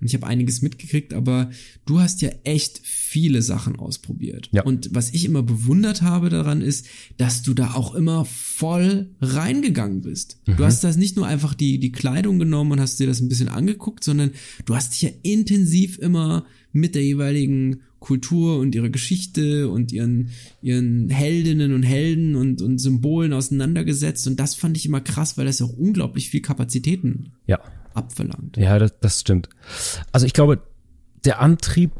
Und ich habe einiges mitgekriegt, aber du hast ja echt viele Sachen ausprobiert. Ja. Und was ich immer bewundert habe daran ist, dass du da auch immer voll reingegangen bist. Mhm. Du hast das nicht nur einfach die, die Kleidung genommen und hast dir das ein bisschen angeguckt, sondern du hast dich ja intensiv immer mit der jeweiligen Kultur und ihrer Geschichte und ihren, ihren Heldinnen und Helden und, und Symbolen auseinandergesetzt. Und das fand ich immer krass, weil das ja auch unglaublich viel Kapazitäten ja abverlangt. Ja, das, das stimmt. Also ich glaube, der Antrieb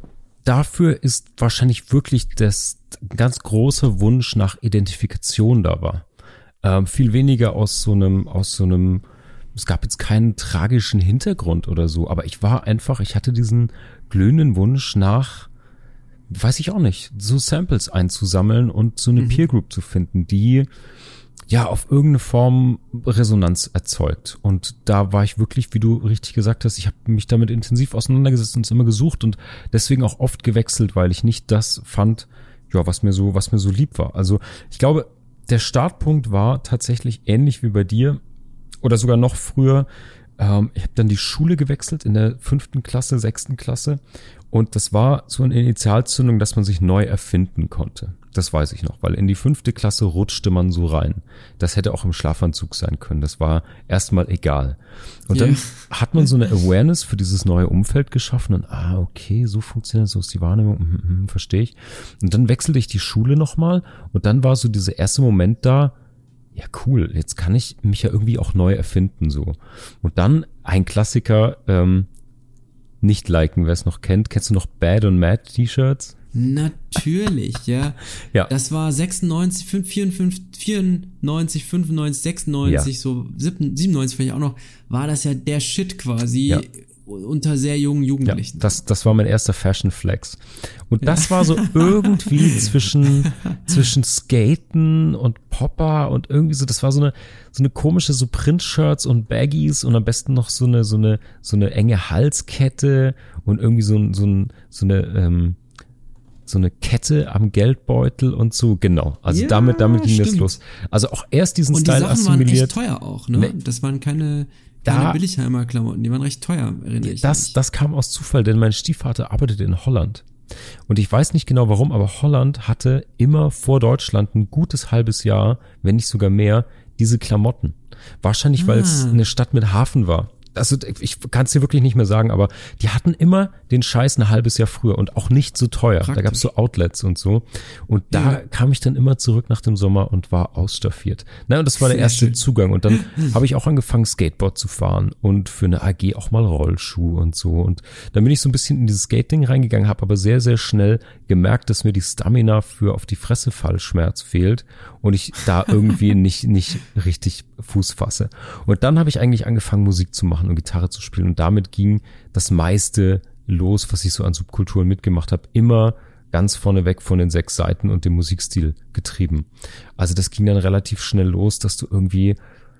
dafür ist wahrscheinlich wirklich das ganz große Wunsch nach Identifikation da war. Ähm, viel weniger aus so einem, aus so einem, es gab jetzt keinen tragischen Hintergrund oder so, aber ich war einfach, ich hatte diesen glühenden Wunsch nach, weiß ich auch nicht, so Samples einzusammeln und so eine mhm. Peer Group zu finden, die ja, auf irgendeine Form Resonanz erzeugt. Und da war ich wirklich, wie du richtig gesagt hast, ich habe mich damit intensiv auseinandergesetzt und es immer gesucht und deswegen auch oft gewechselt, weil ich nicht das fand, ja, was mir so, was mir so lieb war. Also ich glaube, der Startpunkt war tatsächlich ähnlich wie bei dir oder sogar noch früher. Ähm, ich habe dann die Schule gewechselt in der fünften Klasse, sechsten Klasse und das war so eine Initialzündung, dass man sich neu erfinden konnte. Das weiß ich noch, weil in die fünfte Klasse rutschte man so rein. Das hätte auch im Schlafanzug sein können. Das war erstmal egal. Und yeah. dann hat man so eine Awareness für dieses neue Umfeld geschaffen und ah, okay, so funktioniert so ist die Wahrnehmung, hm, hm, hm, verstehe ich. Und dann wechselte ich die Schule nochmal und dann war so dieser erste Moment da, ja cool, jetzt kann ich mich ja irgendwie auch neu erfinden so. Und dann ein Klassiker, ähm, nicht liken, wer es noch kennt. Kennst du noch Bad und Mad T-Shirts? Natürlich, ja. ja. Das war 96, 54, 94, 95, 96, ja. so 97 vielleicht auch noch, war das ja der Shit quasi. Ja unter sehr jungen Jugendlichen. Ja, das, das war mein erster Fashion Flex. Und das ja. war so irgendwie zwischen, zwischen Skaten und Popper und irgendwie so, das war so eine, so eine komische so Print-Shirts und Baggies und am besten noch so eine, so eine, so eine enge Halskette und irgendwie so, ein so, ein so eine, ähm, so eine Kette am Geldbeutel und so, genau. Also ja, damit, damit ging stimmt. das los. Also auch erst diesen und Style die Sachen assimiliert. Waren echt teuer auch, ne? Nee. Das waren keine, keine da, Billigheimer Klamotten, die waren recht teuer, erinnere ich das, mich. Das kam aus Zufall, denn mein Stiefvater arbeitete in Holland. Und ich weiß nicht genau warum, aber Holland hatte immer vor Deutschland ein gutes halbes Jahr, wenn nicht sogar mehr, diese Klamotten. Wahrscheinlich, weil es ah. eine Stadt mit Hafen war also ich kann es dir wirklich nicht mehr sagen, aber die hatten immer den Scheiß ein halbes Jahr früher und auch nicht so teuer. Praktisch. Da gab es so Outlets und so. Und da ja. kam ich dann immer zurück nach dem Sommer und war ausstaffiert. Na, und das war der Sehr erste schön. Zugang. Und dann habe ich auch angefangen, Skateboard zu fahren und für eine AG auch mal Rollschuh und so. Und dann bin ich so ein bisschen in dieses Skating reingegangen, habe aber sehr, sehr schnell gemerkt, dass mir die Stamina für auf die Fresse Fallschmerz fehlt und ich da irgendwie nicht, nicht richtig Fuß fasse. Und dann habe ich eigentlich angefangen, Musik zu machen und Gitarre zu spielen. Und damit ging das meiste los, was ich so an Subkulturen mitgemacht habe, immer ganz vorneweg von den sechs Seiten und dem Musikstil getrieben. Also das ging dann relativ schnell los, dass du irgendwie,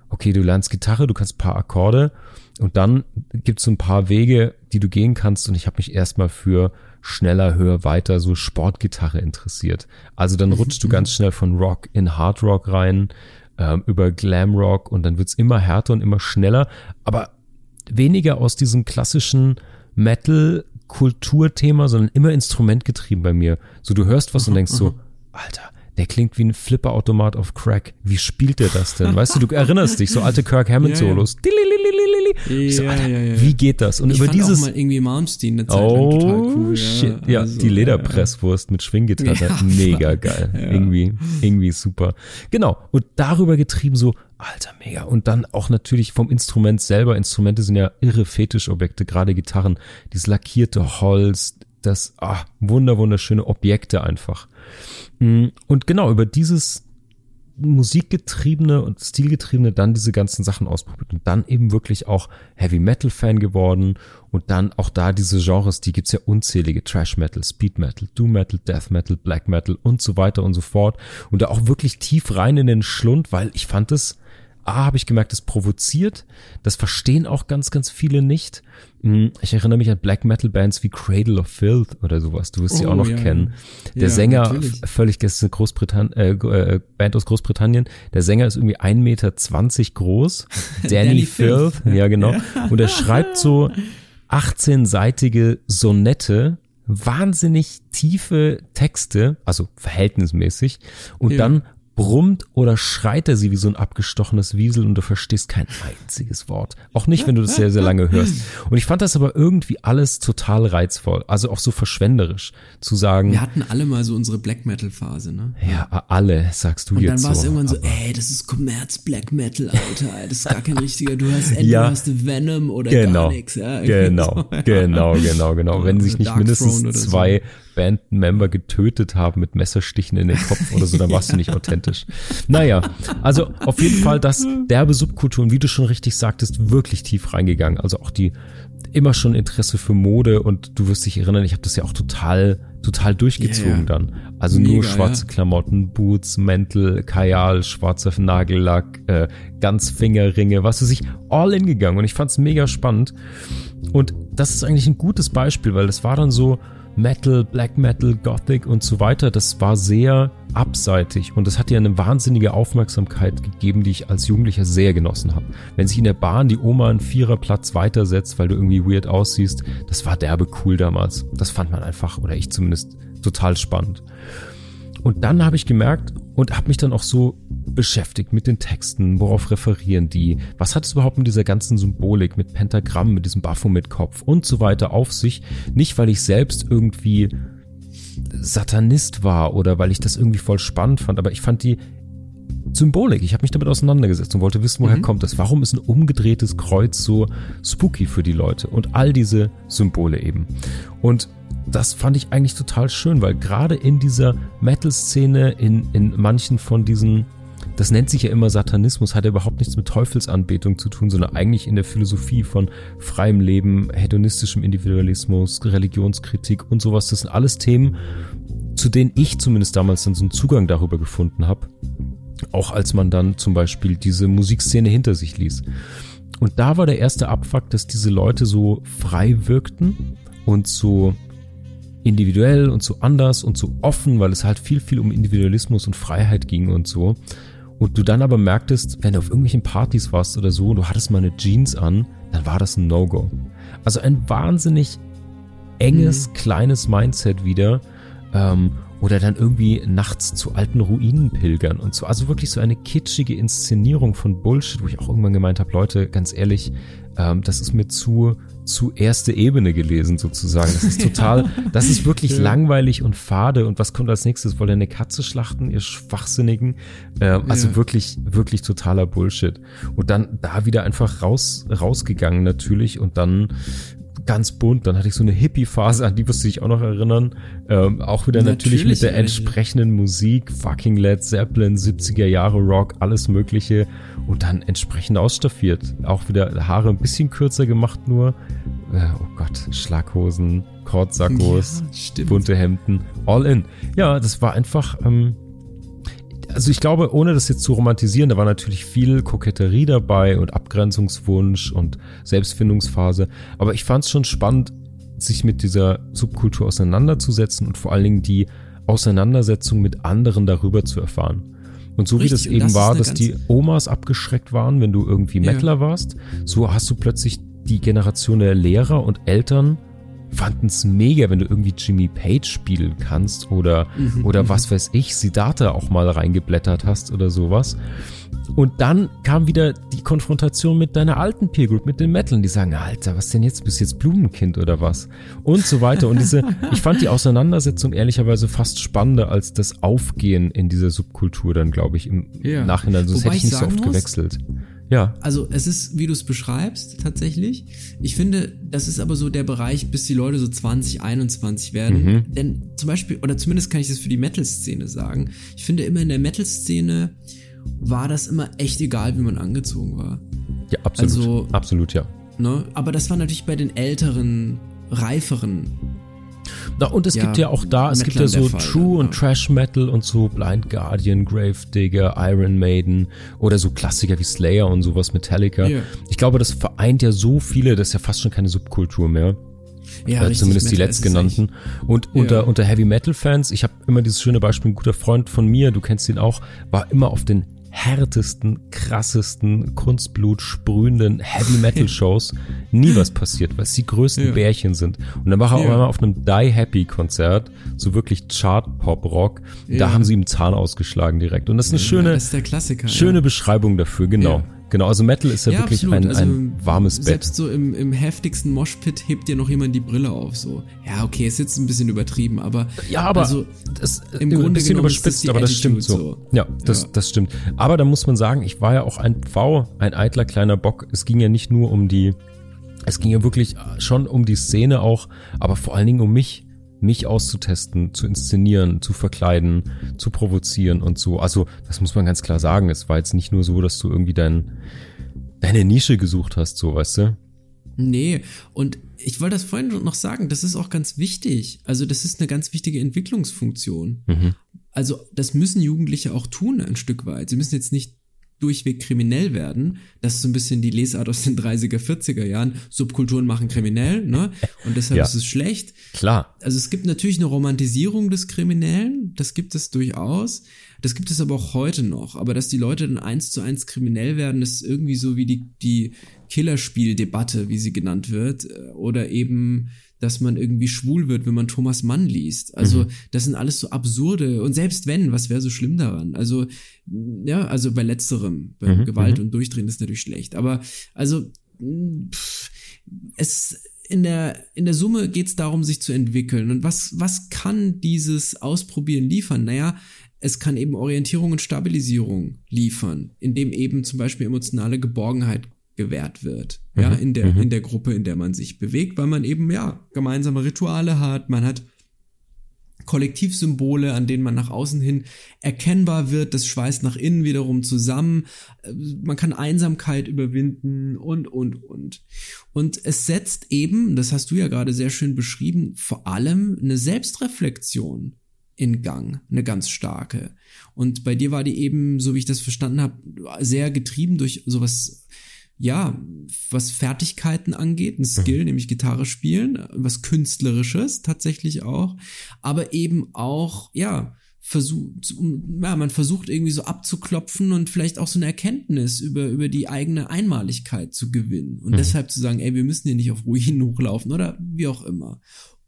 okay, du lernst Gitarre, du kannst ein paar Akkorde und dann gibt es so ein paar Wege, die du gehen kannst und ich habe mich erstmal für schneller, höher, weiter, so Sportgitarre interessiert. Also dann rutschst du ganz schnell von Rock in Hard Rock rein, ähm, über Glam Rock und dann wird's immer härter und immer schneller, aber weniger aus diesem klassischen Metal Kulturthema, sondern immer instrumentgetrieben bei mir. So du hörst was und denkst so, Alter, der klingt wie ein Flipperautomat auf Crack. Wie spielt der das denn? Weißt du, du erinnerst dich, so alte Kirk Hammond Solos. Ja, ja. So, Alter, wie geht das? Und ich über fand dieses auch mal irgendwie Malmsteen eine Zeit oh, lang total cool. Shit. Ja, also, die Lederpresswurst mit Schwinggitarre, mega geil. Irgendwie, irgendwie super. Genau. Und darüber getrieben so, Alter, mega. Und dann auch natürlich vom Instrument selber. Instrumente sind ja irre Fetischobjekte, gerade Gitarren. Dieses lackierte Holz, das, ah, wunder, wunderschöne Objekte einfach. Mm, und genau, über dieses musikgetriebene und stilgetriebene dann diese ganzen Sachen ausprobiert und dann eben wirklich auch Heavy Metal Fan geworden und dann auch da diese Genres, die gibt's ja unzählige, Trash Metal, Speed Metal, Doom Metal, Death Metal, Black Metal und so weiter und so fort und da auch wirklich tief rein in den Schlund, weil ich fand es A, habe ich gemerkt, es provoziert. Das verstehen auch ganz, ganz viele nicht. Hm, ich erinnere mich an Black Metal Bands wie Cradle of Filth oder sowas. Du wirst oh, sie auch noch ja, kennen. Der ja, Sänger, natürlich. völlig, das ist eine Großbritannien, äh, äh, Band aus Großbritannien. Der Sänger ist irgendwie 1,20 Meter groß. Danny, Danny Filth. Filth. Ja, genau. Und er schreibt so 18-seitige Sonette wahnsinnig tiefe Texte, also verhältnismäßig, und ja. dann brummt oder schreit er sie wie so ein abgestochenes Wiesel und du verstehst kein einziges Wort. Auch nicht, wenn du das sehr, sehr lange hörst. Und ich fand das aber irgendwie alles total reizvoll. Also auch so verschwenderisch zu sagen. Wir hatten alle mal so unsere Black Metal Phase, ne? Ja, alle, sagst du und jetzt. Und dann war es so, irgendwann so, ey, das ist Kommerz Black Metal, Alter. Das ist gar kein richtiger, du hast entweder ja, hast Venom oder genau, gar nichts. Ja, genau, so, ja. genau, genau, genau. Wenn sich nicht mindestens zwei so. Bandmember getötet haben mit Messerstichen in den Kopf oder so, dann warst du nicht authentisch. Naja, also auf jeden Fall das derbe Subkultur und wie du schon richtig sagtest, wirklich tief reingegangen. Also auch die immer schon Interesse für Mode und du wirst dich erinnern, ich habe das ja auch total total durchgezogen yeah, dann. Also Mega, nur schwarze ja. Klamotten, Boots, Mäntel, Kajal, schwarzer Nagellack, äh, Ganzfingerringe, was weiß ich, all in gegangen und ich fand's mega spannend. Und das ist eigentlich ein gutes Beispiel, weil das war dann so, Metal, Black Metal, Gothic und so weiter, das war sehr abseitig und das hat dir eine wahnsinnige Aufmerksamkeit gegeben, die ich als Jugendlicher sehr genossen habe. Wenn sich in der Bahn die Oma einen Viererplatz weitersetzt, weil du irgendwie weird aussiehst, das war derbe cool damals. Das fand man einfach, oder ich zumindest, total spannend. Und dann habe ich gemerkt und habe mich dann auch so beschäftigt mit den Texten, worauf referieren die, was hat es überhaupt mit dieser ganzen Symbolik, mit Pentagramm, mit diesem Baphomet-Kopf und so weiter auf sich. Nicht, weil ich selbst irgendwie Satanist war oder weil ich das irgendwie voll spannend fand, aber ich fand die Symbolik. Ich habe mich damit auseinandergesetzt und wollte wissen, woher mhm. kommt das? Warum ist ein umgedrehtes Kreuz so spooky für die Leute? Und all diese Symbole eben. Und das fand ich eigentlich total schön, weil gerade in dieser Metal-Szene, in, in manchen von diesen, das nennt sich ja immer Satanismus, hat ja überhaupt nichts mit Teufelsanbetung zu tun, sondern eigentlich in der Philosophie von freiem Leben, hedonistischem Individualismus, Religionskritik und sowas. Das sind alles Themen, zu denen ich zumindest damals dann so einen Zugang darüber gefunden habe. Auch als man dann zum Beispiel diese Musikszene hinter sich ließ. Und da war der erste Abfuck, dass diese Leute so frei wirkten und so individuell und so anders und so offen, weil es halt viel, viel um Individualismus und Freiheit ging und so. Und du dann aber merktest, wenn du auf irgendwelchen Partys warst oder so und du hattest mal eine Jeans an, dann war das ein No-Go. Also ein wahnsinnig enges, mhm. kleines Mindset wieder. Ähm, oder dann irgendwie nachts zu alten Ruinen pilgern und so. Also wirklich so eine kitschige Inszenierung von Bullshit, wo ich auch irgendwann gemeint habe, Leute, ganz ehrlich, ähm, das ist mir zu zu erste Ebene gelesen sozusagen. Das ist total, das ist wirklich ja. langweilig und fade. Und was kommt als nächstes? Wollt ihr eine Katze schlachten, ihr Schwachsinnigen? Ähm, also ja. wirklich, wirklich totaler Bullshit. Und dann da wieder einfach raus, rausgegangen natürlich und dann ganz bunt. Dann hatte ich so eine Hippie-Phase, an die wirst du dich auch noch erinnern. Ähm, auch wieder natürlich, natürlich mit der entsprechenden Musik, fucking Led Zeppelin, 70er Jahre Rock, alles Mögliche. Und dann entsprechend ausstaffiert. Auch wieder Haare ein bisschen kürzer gemacht nur. Äh, oh Gott, Schlaghosen, Kordsackos, ja, bunte Hemden, all in. Ja, das war einfach, ähm, also ich glaube, ohne das jetzt zu romantisieren, da war natürlich viel Koketterie dabei und Abgrenzungswunsch und Selbstfindungsphase. Aber ich fand es schon spannend, sich mit dieser Subkultur auseinanderzusetzen und vor allen Dingen die Auseinandersetzung mit anderen darüber zu erfahren. Und so Richtig, wie das eben das war, dass die Omas abgeschreckt waren, wenn du irgendwie Mettler ja. warst, so hast du plötzlich die Generation der Lehrer und Eltern fanden es mega, wenn du irgendwie Jimmy Page spielen kannst oder, mhm, oder mhm. was weiß ich, Siddhartha auch mal reingeblättert hast oder sowas. Und dann kam wieder die Konfrontation mit deiner alten Peer Group, mit den Metaln, die sagen, Alter, was denn jetzt? Bist jetzt Blumenkind oder was? Und so weiter. Und diese, ich fand die Auseinandersetzung ehrlicherweise fast spannender als das Aufgehen in dieser Subkultur dann, glaube ich, im ja. Nachhinein. Sonst Wobei hätte ich nicht so oft muss, gewechselt. Ja. Also es ist, wie du es beschreibst, tatsächlich. Ich finde, das ist aber so der Bereich, bis die Leute so 20, 21 werden. Mhm. Denn zum Beispiel, oder zumindest kann ich das für die Metal-Szene sagen, ich finde immer in der Metal-Szene war das immer echt egal, wie man angezogen war. Ja, absolut. Also, absolut, ja. Ne? Aber das war natürlich bei den älteren, reiferen na, und es ja, gibt ja auch da, es gibt ja so Fall, True und Trash Metal und so Blind Guardian, Gravedigger, Iron Maiden oder so Klassiker wie Slayer und sowas, Metallica. Yeah. Ich glaube, das vereint ja so viele, das ist ja fast schon keine Subkultur mehr. Ja, äh, zumindest Metal die letztgenannten. Und ja. unter, unter Heavy Metal Fans, ich habe immer dieses schöne Beispiel, ein guter Freund von mir, du kennst ihn auch, war immer auf den härtesten, krassesten, Kunstblut sprühenden Heavy Metal Shows nie was passiert, weil es die größten ja. Bärchen sind. Und dann war er ja. auch einmal auf einem Die Happy Konzert, so wirklich Chart Pop Rock. Ja. Da haben sie ihm Zahn ausgeschlagen direkt. Und das ist eine schöne, ist schöne Beschreibung dafür, genau. Genau, also Metal ist ja, ja wirklich ein, also, ein warmes Bett. Selbst so im, im heftigsten Moshpit hebt dir noch jemand die Brille auf. So, ja, okay, ist jetzt ein bisschen übertrieben, aber ja, aber also, das im Grunde ein bisschen überspitzt, aber das stimmt so. so. Ja, das, ja. das stimmt. Aber da muss man sagen, ich war ja auch ein Pfau, ein eitler kleiner Bock. Es ging ja nicht nur um die, es ging ja wirklich schon um die Szene auch, aber vor allen Dingen um mich mich auszutesten, zu inszenieren, zu verkleiden, zu provozieren und so. Also, das muss man ganz klar sagen. Es war jetzt nicht nur so, dass du irgendwie dein, deine Nische gesucht hast, so, weißt du? Nee, und ich wollte das vorhin noch sagen, das ist auch ganz wichtig. Also, das ist eine ganz wichtige Entwicklungsfunktion. Mhm. Also, das müssen Jugendliche auch tun, ein Stück weit. Sie müssen jetzt nicht durchweg kriminell werden. Das ist so ein bisschen die Lesart aus den 30er, 40er Jahren. Subkulturen machen kriminell, ne? Und deshalb ja. ist es schlecht. Klar. Also es gibt natürlich eine Romantisierung des Kriminellen. Das gibt es durchaus. Das gibt es aber auch heute noch. Aber dass die Leute dann eins zu eins kriminell werden, ist irgendwie so wie die, die Killerspieldebatte, wie sie genannt wird. Oder eben dass man irgendwie schwul wird, wenn man Thomas Mann liest. Also, mhm. das sind alles so absurde. Und selbst wenn, was wäre so schlimm daran? Also, ja, also bei letzterem, bei mhm. Gewalt mhm. und Durchdrehen ist natürlich schlecht. Aber, also, pff, es, in der, in der Summe geht es darum, sich zu entwickeln. Und was, was kann dieses Ausprobieren liefern? Naja, es kann eben Orientierung und Stabilisierung liefern, indem eben zum Beispiel emotionale Geborgenheit gewährt wird, mhm. ja, in der, mhm. in der Gruppe, in der man sich bewegt, weil man eben, ja, gemeinsame Rituale hat, man hat Kollektivsymbole, an denen man nach außen hin erkennbar wird, das schweißt nach innen wiederum zusammen, äh, man kann Einsamkeit überwinden und, und, und. Und es setzt eben, das hast du ja gerade sehr schön beschrieben, vor allem eine Selbstreflexion in Gang, eine ganz starke. Und bei dir war die eben, so wie ich das verstanden habe, sehr getrieben durch sowas ja, was Fertigkeiten angeht, ein Skill, mhm. nämlich Gitarre spielen, was Künstlerisches tatsächlich auch, aber eben auch, ja, versucht, ja, man versucht irgendwie so abzuklopfen und vielleicht auch so eine Erkenntnis über, über die eigene Einmaligkeit zu gewinnen und mhm. deshalb zu sagen, ey, wir müssen hier nicht auf Ruinen hochlaufen oder wie auch immer.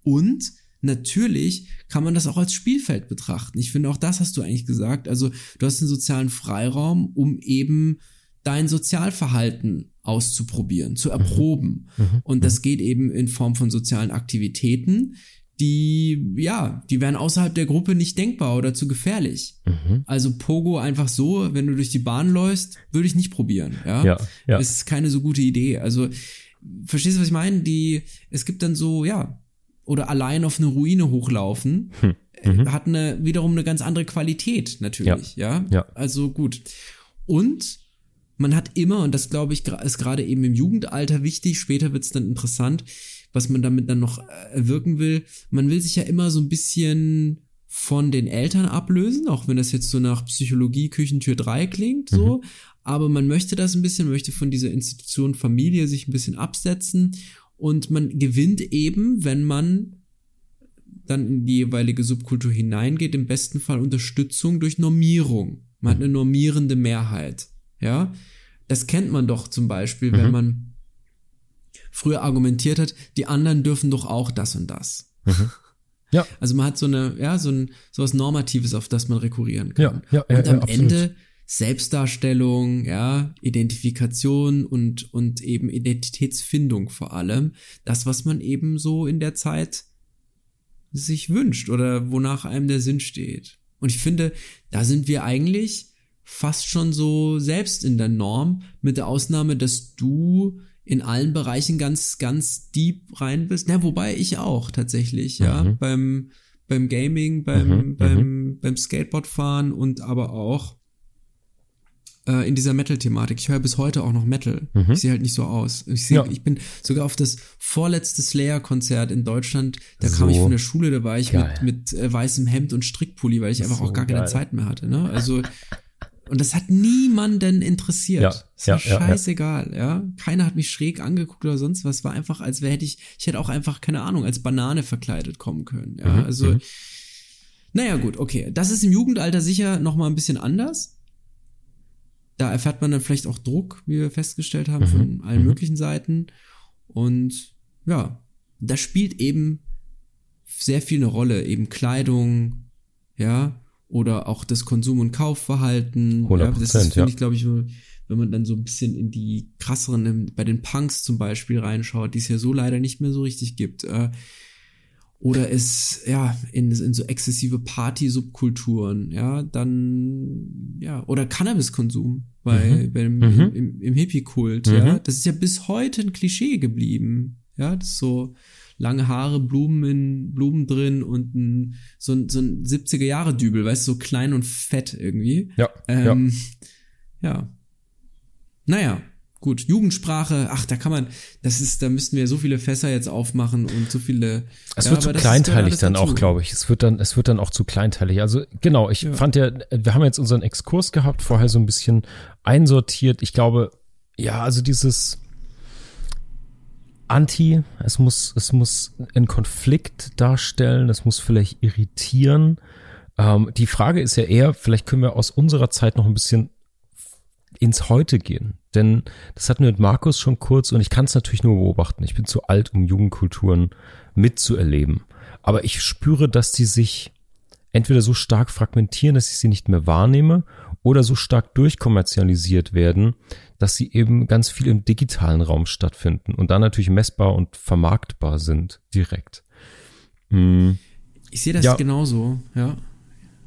Und natürlich kann man das auch als Spielfeld betrachten. Ich finde, auch das hast du eigentlich gesagt. Also, du hast einen sozialen Freiraum, um eben dein Sozialverhalten auszuprobieren, zu erproben. Mhm. mhm. Und das geht eben in Form von sozialen Aktivitäten, die, ja, die wären außerhalb der Gruppe nicht denkbar oder zu gefährlich. Mhm. Also Pogo einfach so, wenn du durch die Bahn läufst, würde ich nicht probieren, ja. ja, ja. Ist keine so gute Idee. Also, verstehst du, was ich meine? Die, es gibt dann so, ja, oder allein auf eine Ruine hochlaufen, hm. mhm. hat eine, wiederum eine ganz andere Qualität, natürlich, ja. ja? ja. Also gut. Und man hat immer, und das glaube ich ist gerade eben im Jugendalter wichtig, später wird es dann interessant, was man damit dann noch erwirken will, man will sich ja immer so ein bisschen von den Eltern ablösen, auch wenn das jetzt so nach Psychologie Küchentür 3 klingt, so. Mhm. Aber man möchte das ein bisschen, möchte von dieser Institution Familie sich ein bisschen absetzen und man gewinnt eben, wenn man dann in die jeweilige Subkultur hineingeht, im besten Fall Unterstützung durch Normierung. Man hat eine normierende Mehrheit. Ja, das kennt man doch zum Beispiel, mhm. wenn man früher argumentiert hat, die anderen dürfen doch auch das und das. Mhm. Ja. Also man hat so eine, ja, so ein, so was Normatives, auf das man rekurrieren kann. Ja, ja, und am ja, Ende Selbstdarstellung, ja, Identifikation und, und eben Identitätsfindung vor allem. Das, was man eben so in der Zeit sich wünscht oder wonach einem der Sinn steht. Und ich finde, da sind wir eigentlich fast schon so selbst in der Norm, mit der Ausnahme, dass du in allen Bereichen ganz, ganz deep rein bist. Na, wobei ich auch tatsächlich, mhm. ja, beim, beim Gaming, beim, mhm, beim, mhm. beim Skateboardfahren und aber auch äh, in dieser Metal-Thematik. Ich höre bis heute auch noch Metal. Mhm. Ich sehe halt nicht so aus. Ich, seh, ja. ich bin sogar auf das vorletzte Slayer-Konzert in Deutschland, da so kam ich von der Schule, da war ich geil. mit, mit äh, weißem Hemd und Strickpulli, weil ich einfach so auch gar geil. keine Zeit mehr hatte. Ne? Also und das hat niemanden interessiert. Ja, das war ja, scheißegal, ja, ja. Keiner hat mich schräg angeguckt oder sonst was. War einfach, als wäre hätte ich, ich hätte auch einfach, keine Ahnung, als Banane verkleidet kommen können. Ja, mhm, also, mhm. naja, gut, okay. Das ist im Jugendalter sicher nochmal ein bisschen anders. Da erfährt man dann vielleicht auch Druck, wie wir festgestellt haben, mhm, von allen mhm. möglichen Seiten. Und ja, da spielt eben sehr viel eine Rolle, eben Kleidung, ja, oder auch das Konsum- und Kaufverhalten. 100%, ja, das ist, finde ich, glaube ich, wenn man dann so ein bisschen in die krasseren, bei den Punks zum Beispiel reinschaut, die es ja so leider nicht mehr so richtig gibt. Äh, oder es, ja, in, in so exzessive Party-Subkulturen, ja, dann, ja, oder Cannabiskonsum bei, mhm. beim, mhm. im, im, im Hippie-Kult, mhm. ja. Das ist ja bis heute ein Klischee geblieben. Ja, das ist so, lange Haare, Blumen in Blumen drin und ein, so ein, so ein 70er Jahre Dübel, weißt du, so klein und fett irgendwie. Ja. Ähm, ja. ja. Naja, gut. Jugendsprache, ach, da kann man, das ist, da müssten wir so viele Fässer jetzt aufmachen und so viele. Es ja, wird zu kleinteilig dann auch, glaube ich. Es wird dann, es wird dann auch zu kleinteilig. Also genau, ich ja. fand ja, wir haben jetzt unseren Exkurs gehabt, vorher so ein bisschen einsortiert. Ich glaube, ja, also dieses anti, es muss, es muss einen Konflikt darstellen, es muss vielleicht irritieren. Ähm, die Frage ist ja eher, vielleicht können wir aus unserer Zeit noch ein bisschen ins Heute gehen. Denn das hatten wir mit Markus schon kurz und ich kann es natürlich nur beobachten. Ich bin zu alt, um Jugendkulturen mitzuerleben. Aber ich spüre, dass die sich entweder so stark fragmentieren, dass ich sie nicht mehr wahrnehme, oder so stark durchkommerzialisiert werden, dass sie eben ganz viel im digitalen Raum stattfinden und dann natürlich messbar und vermarktbar sind direkt. Hm. Ich sehe das ja. genauso, ja.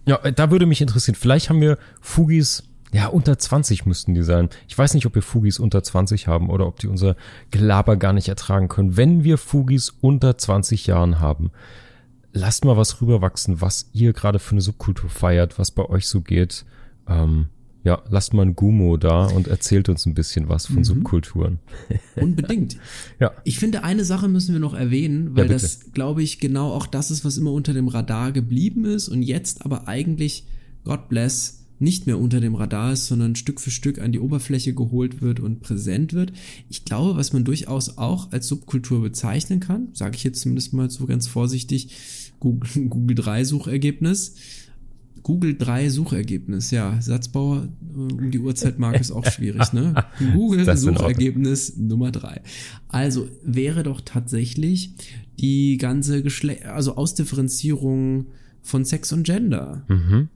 Ja, da würde mich interessieren. Vielleicht haben wir Fugis, ja, unter 20 müssten die sein. Ich weiß nicht, ob wir Fugis unter 20 haben oder ob die unser Gelaber gar nicht ertragen können. Wenn wir Fugis unter 20 Jahren haben, lasst mal was rüberwachsen, was ihr gerade für eine Subkultur feiert, was bei euch so geht. Ähm, ja, lasst mal ein Gumo da und erzählt uns ein bisschen was von mhm. Subkulturen. Unbedingt. ja. Ich finde, eine Sache müssen wir noch erwähnen, weil ja, das, glaube ich, genau auch das ist, was immer unter dem Radar geblieben ist und jetzt aber eigentlich, God bless, nicht mehr unter dem Radar ist, sondern Stück für Stück an die Oberfläche geholt wird und präsent wird. Ich glaube, was man durchaus auch als Subkultur bezeichnen kann, sage ich jetzt zumindest mal so ganz vorsichtig, Google, Google 3 Suchergebnis. Google 3 Suchergebnis, ja. Satzbauer äh, um die Uhrzeitmarke ist auch schwierig, ne? Google Suchergebnis Nummer 3. Also wäre doch tatsächlich die ganze Geschle also Ausdifferenzierung von Sex und Gender. Mhm.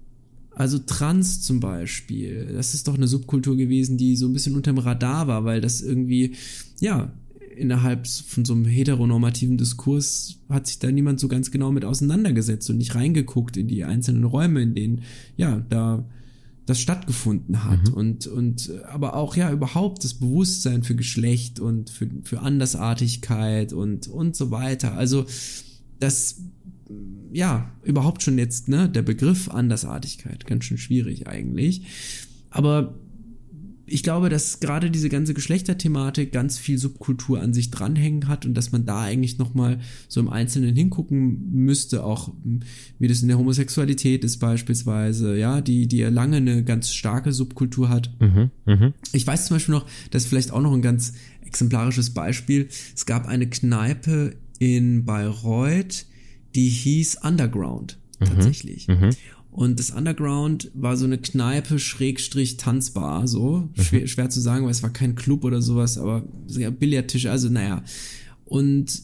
Also Trans zum Beispiel, das ist doch eine Subkultur gewesen, die so ein bisschen unterm Radar war, weil das irgendwie, ja, innerhalb von so einem heteronormativen Diskurs hat sich da niemand so ganz genau mit auseinandergesetzt und nicht reingeguckt in die einzelnen Räume, in denen, ja, da das stattgefunden hat mhm. und und aber auch ja überhaupt das Bewusstsein für Geschlecht und für für Andersartigkeit und und so weiter. Also das ja, überhaupt schon jetzt, ne, der Begriff Andersartigkeit, ganz schön schwierig eigentlich. Aber ich glaube, dass gerade diese ganze Geschlechterthematik ganz viel Subkultur an sich dranhängen hat und dass man da eigentlich nochmal so im Einzelnen hingucken müsste, auch wie das in der Homosexualität ist beispielsweise, ja, die, die ja lange eine ganz starke Subkultur hat. Mhm, mh. Ich weiß zum Beispiel noch, das ist vielleicht auch noch ein ganz exemplarisches Beispiel. Es gab eine Kneipe in Bayreuth, die hieß Underground mhm, tatsächlich. Mhm, und das Underground war so eine Kneipe, Schrägstrich, Tanzbar, so. Mhm. Schwer, schwer zu sagen, weil es war kein Club oder sowas, aber Billardtisch, also naja. Und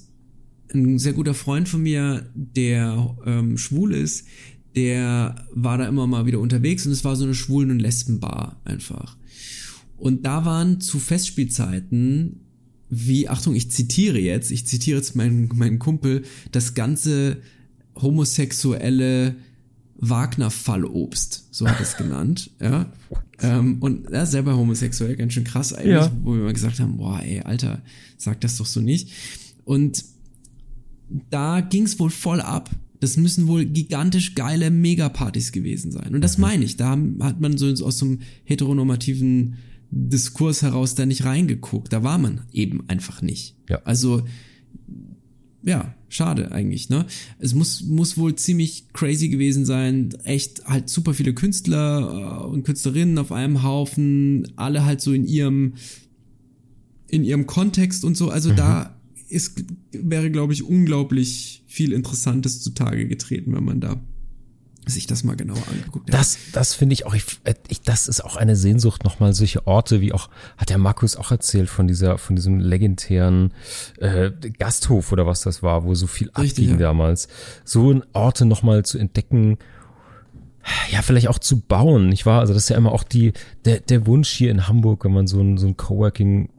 ein sehr guter Freund von mir, der ähm, schwul ist, der war da immer mal wieder unterwegs und es war so eine Schwulen- und Lesbenbar einfach. Und da waren zu Festspielzeiten, wie, Achtung, ich zitiere jetzt, ich zitiere jetzt meinen, meinen Kumpel, das ganze homosexuelle Wagner-Fallobst, so hat es genannt, ja. Ähm, und er ja, selber homosexuell, ganz schön krass eigentlich, ja. wo wir mal gesagt haben, boah, ey, Alter, sag das doch so nicht. Und da ging's wohl voll ab, das müssen wohl gigantisch geile Megapartys gewesen sein. Und das mhm. meine ich, da hat man so aus so einem heteronormativen Diskurs heraus da nicht reingeguckt. Da war man eben einfach nicht. Ja. Also, ja, schade eigentlich, ne? Es muss, muss wohl ziemlich crazy gewesen sein. Echt halt super viele Künstler äh, und Künstlerinnen auf einem Haufen, alle halt so in ihrem, in ihrem Kontext und so. Also mhm. da ist, wäre, glaube ich, unglaublich viel Interessantes zutage getreten, wenn man da sich das mal genauer angeguckt. Das, das finde ich auch, ich, ich, das ist auch eine Sehnsucht, nochmal solche Orte, wie auch, hat der Markus auch erzählt von dieser, von diesem legendären äh, Gasthof oder was das war, wo so viel Richtig, abging ja. damals. So Orte nochmal zu entdecken, ja, vielleicht auch zu bauen, nicht wahr? Also das ist ja immer auch die, der, der Wunsch hier in Hamburg, wenn man so ein, so ein Coworking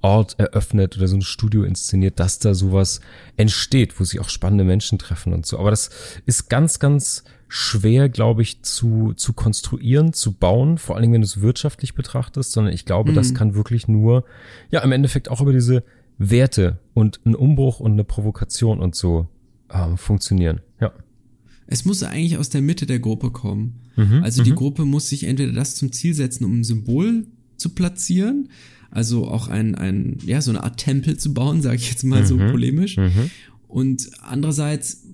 Ort eröffnet oder so ein Studio inszeniert, dass da sowas entsteht, wo sich auch spannende Menschen treffen und so. Aber das ist ganz, ganz schwer, glaube ich, zu, zu konstruieren, zu bauen, vor allen Dingen, wenn du es wirtschaftlich betrachtest, sondern ich glaube, mhm. das kann wirklich nur, ja, im Endeffekt auch über diese Werte und ein Umbruch und eine Provokation und so ähm, funktionieren. Ja. Es muss eigentlich aus der Mitte der Gruppe kommen. Mhm. Also die mhm. Gruppe muss sich entweder das zum Ziel setzen, um ein Symbol zu platzieren, also auch ein, ein, ja, so eine Art Tempel zu bauen, sage ich jetzt mal mhm. so polemisch. Mhm. Und andererseits,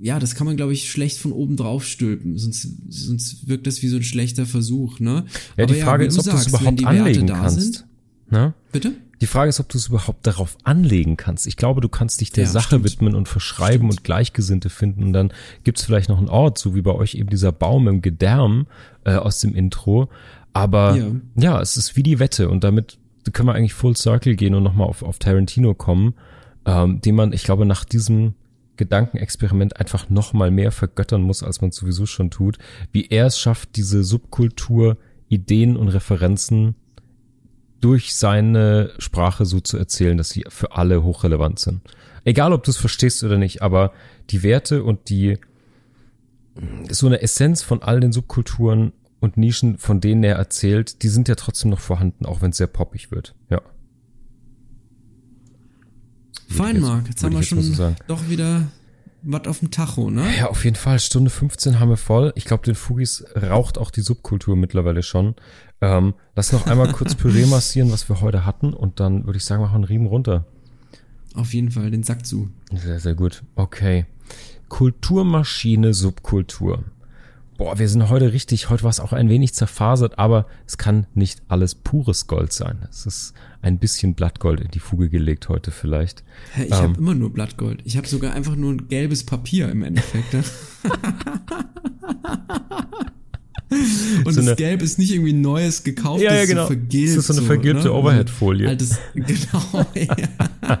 ja, das kann man, glaube ich, schlecht von oben drauf stülpen, sonst, sonst wirkt das wie so ein schlechter Versuch, ne? Ja, Aber die Frage ja, ist, ob du es überhaupt anlegen kannst. Sind, ne? Bitte? Die Frage ist, ob du es überhaupt darauf anlegen kannst. Ich glaube, du kannst dich der ja, Sache stimmt. widmen und verschreiben stimmt. und Gleichgesinnte finden. Und dann gibt's vielleicht noch einen Ort, so wie bei euch eben dieser Baum im Gedärm äh, aus dem Intro. Aber ja. ja, es ist wie die Wette und damit können wir eigentlich Full Circle gehen und nochmal auf, auf Tarantino kommen, ähm, den man, ich glaube, nach diesem Gedankenexperiment einfach nochmal mehr vergöttern muss, als man sowieso schon tut, wie er es schafft, diese Subkultur, Ideen und Referenzen durch seine Sprache so zu erzählen, dass sie für alle hochrelevant sind. Egal, ob du es verstehst oder nicht, aber die Werte und die so eine Essenz von all den Subkulturen und Nischen, von denen er erzählt, die sind ja trotzdem noch vorhanden, auch wenn es sehr poppig wird. Ja. Fein, Marc. Jetzt haben wir schon so doch wieder was auf dem Tacho, ne? Ja, auf jeden Fall. Stunde 15 haben wir voll. Ich glaube, den Fugis raucht auch die Subkultur mittlerweile schon. Ähm, lass noch einmal kurz Püree massieren, was wir heute hatten. Und dann würde ich sagen, machen wir einen Riemen runter. Auf jeden Fall, den Sack zu. Sehr, sehr gut. Okay. Kulturmaschine, Subkultur boah, wir sind heute richtig, heute war es auch ein wenig zerfasert, aber es kann nicht alles pures Gold sein. Es ist ein bisschen Blattgold in die Fuge gelegt heute vielleicht. Hä, ich ähm, habe immer nur Blattgold. Ich habe sogar einfach nur ein gelbes Papier im Endeffekt. Und so das Gelb ist nicht irgendwie neues gekauft, ja, ja, genau. so vergilbt. Das ist so eine vergilbte ne? Overhead-Folie. Altes, genau, ja.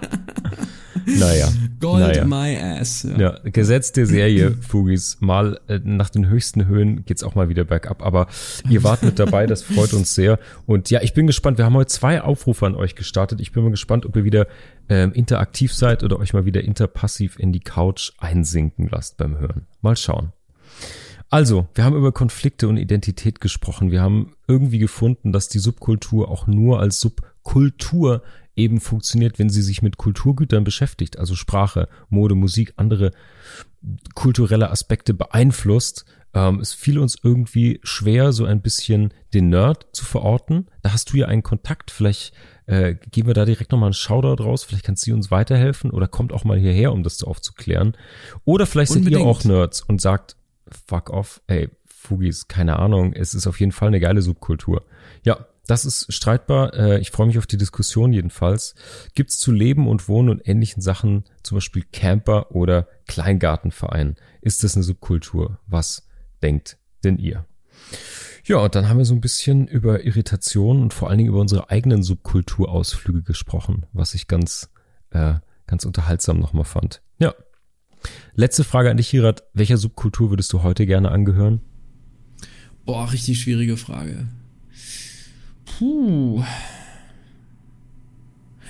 Naja. Gold naja. my ass. Ja. ja, Gesetz der Serie, Fugis. Mal äh, nach den höchsten Höhen geht's auch mal wieder bergab. Aber ihr wart mit dabei, das freut uns sehr. Und ja, ich bin gespannt. Wir haben heute zwei Aufrufe an euch gestartet. Ich bin mal gespannt, ob ihr wieder ähm, interaktiv seid oder euch mal wieder interpassiv in die Couch einsinken lasst beim Hören. Mal schauen. Also, wir haben über Konflikte und Identität gesprochen. Wir haben irgendwie gefunden, dass die Subkultur auch nur als Subkultur eben funktioniert, wenn sie sich mit Kulturgütern beschäftigt, also Sprache, Mode, Musik, andere kulturelle Aspekte beeinflusst. Ähm, es fiel uns irgendwie schwer, so ein bisschen den Nerd zu verorten. Da hast du ja einen Kontakt, vielleicht äh, geben wir da direkt nochmal einen Shoutout raus, vielleicht kannst du uns weiterhelfen oder kommt auch mal hierher, um das aufzuklären. Oder vielleicht Unbedingt. seid ihr auch Nerds und sagt, fuck off, ey, Fugis, keine Ahnung, es ist auf jeden Fall eine geile Subkultur. Ja, das ist streitbar. Äh, ich freue mich auf die Diskussion jedenfalls. Gibt es zu Leben und Wohnen und ähnlichen Sachen, zum Beispiel Camper oder Kleingartenverein? Ist das eine Subkultur? Was denkt denn ihr? Ja, und dann haben wir so ein bisschen über Irritation und vor allen Dingen über unsere eigenen Subkulturausflüge gesprochen, was ich ganz, äh, ganz unterhaltsam nochmal fand. Ja. Letzte Frage an dich, Hirat. Welcher Subkultur würdest du heute gerne angehören? Boah, richtig schwierige Frage. Puh.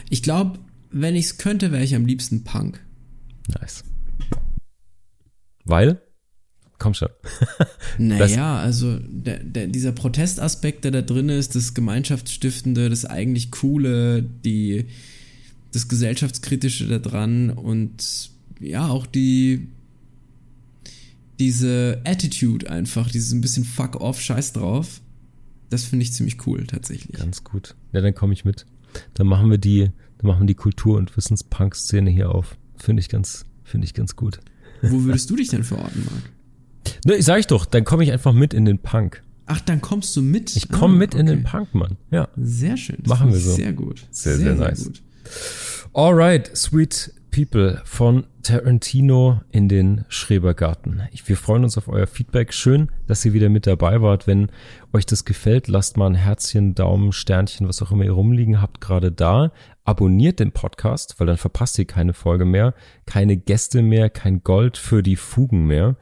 Ich glaube, wenn ich es könnte, wäre ich am liebsten Punk. Nice. Weil? Komm schon. naja, also der, der, dieser Protestaspekt, der da drin ist, das Gemeinschaftsstiftende, das eigentlich Coole, die, das Gesellschaftskritische da dran und ja, auch die diese Attitude einfach, dieses ein bisschen fuck off, scheiß drauf. Das finde ich ziemlich cool, tatsächlich. Ganz gut. Ja, dann komme ich mit. Dann machen wir die, dann machen wir die Kultur- und Wissenspunk-Szene hier auf. Finde ich ganz, finde ich ganz gut. Wo würdest du dich denn verorten, Marc? Ne, ich sag ich doch, dann komme ich einfach mit in den Punk. Ach, dann kommst du mit? Ich komme ah, mit okay. in den Punk, Mann. Ja. Sehr schön. Das Machen wir so. Sehr gut. Sehr, sehr, sehr nice. Gut. Alright, sweet people von Tarantino in den Schrebergarten. Wir freuen uns auf euer Feedback. Schön, dass ihr wieder mit dabei wart. Wenn euch das gefällt, lasst mal ein Herzchen, Daumen, Sternchen, was auch immer ihr rumliegen habt, gerade da. Abonniert den Podcast, weil dann verpasst ihr keine Folge mehr, keine Gäste mehr, kein Gold für die Fugen mehr.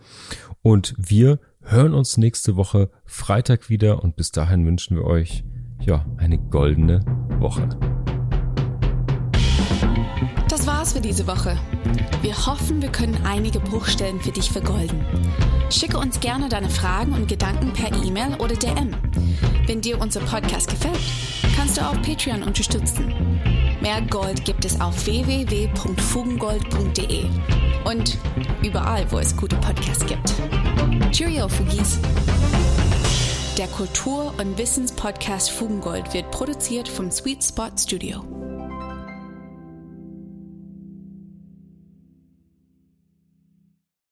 Und wir hören uns nächste Woche Freitag wieder und bis dahin wünschen wir euch ja eine goldene Woche. War's für diese Woche. Wir hoffen, wir können einige Bruchstellen für dich vergolden. Schicke uns gerne deine Fragen und Gedanken per E-Mail oder DM. Wenn dir unser Podcast gefällt, kannst du auch Patreon unterstützen. Mehr Gold gibt es auf www.fugengold.de und überall, wo es gute Podcasts gibt. Cheerio, Fugis! Der Kultur- und Wissenspodcast Fugengold wird produziert vom Sweet Spot Studio.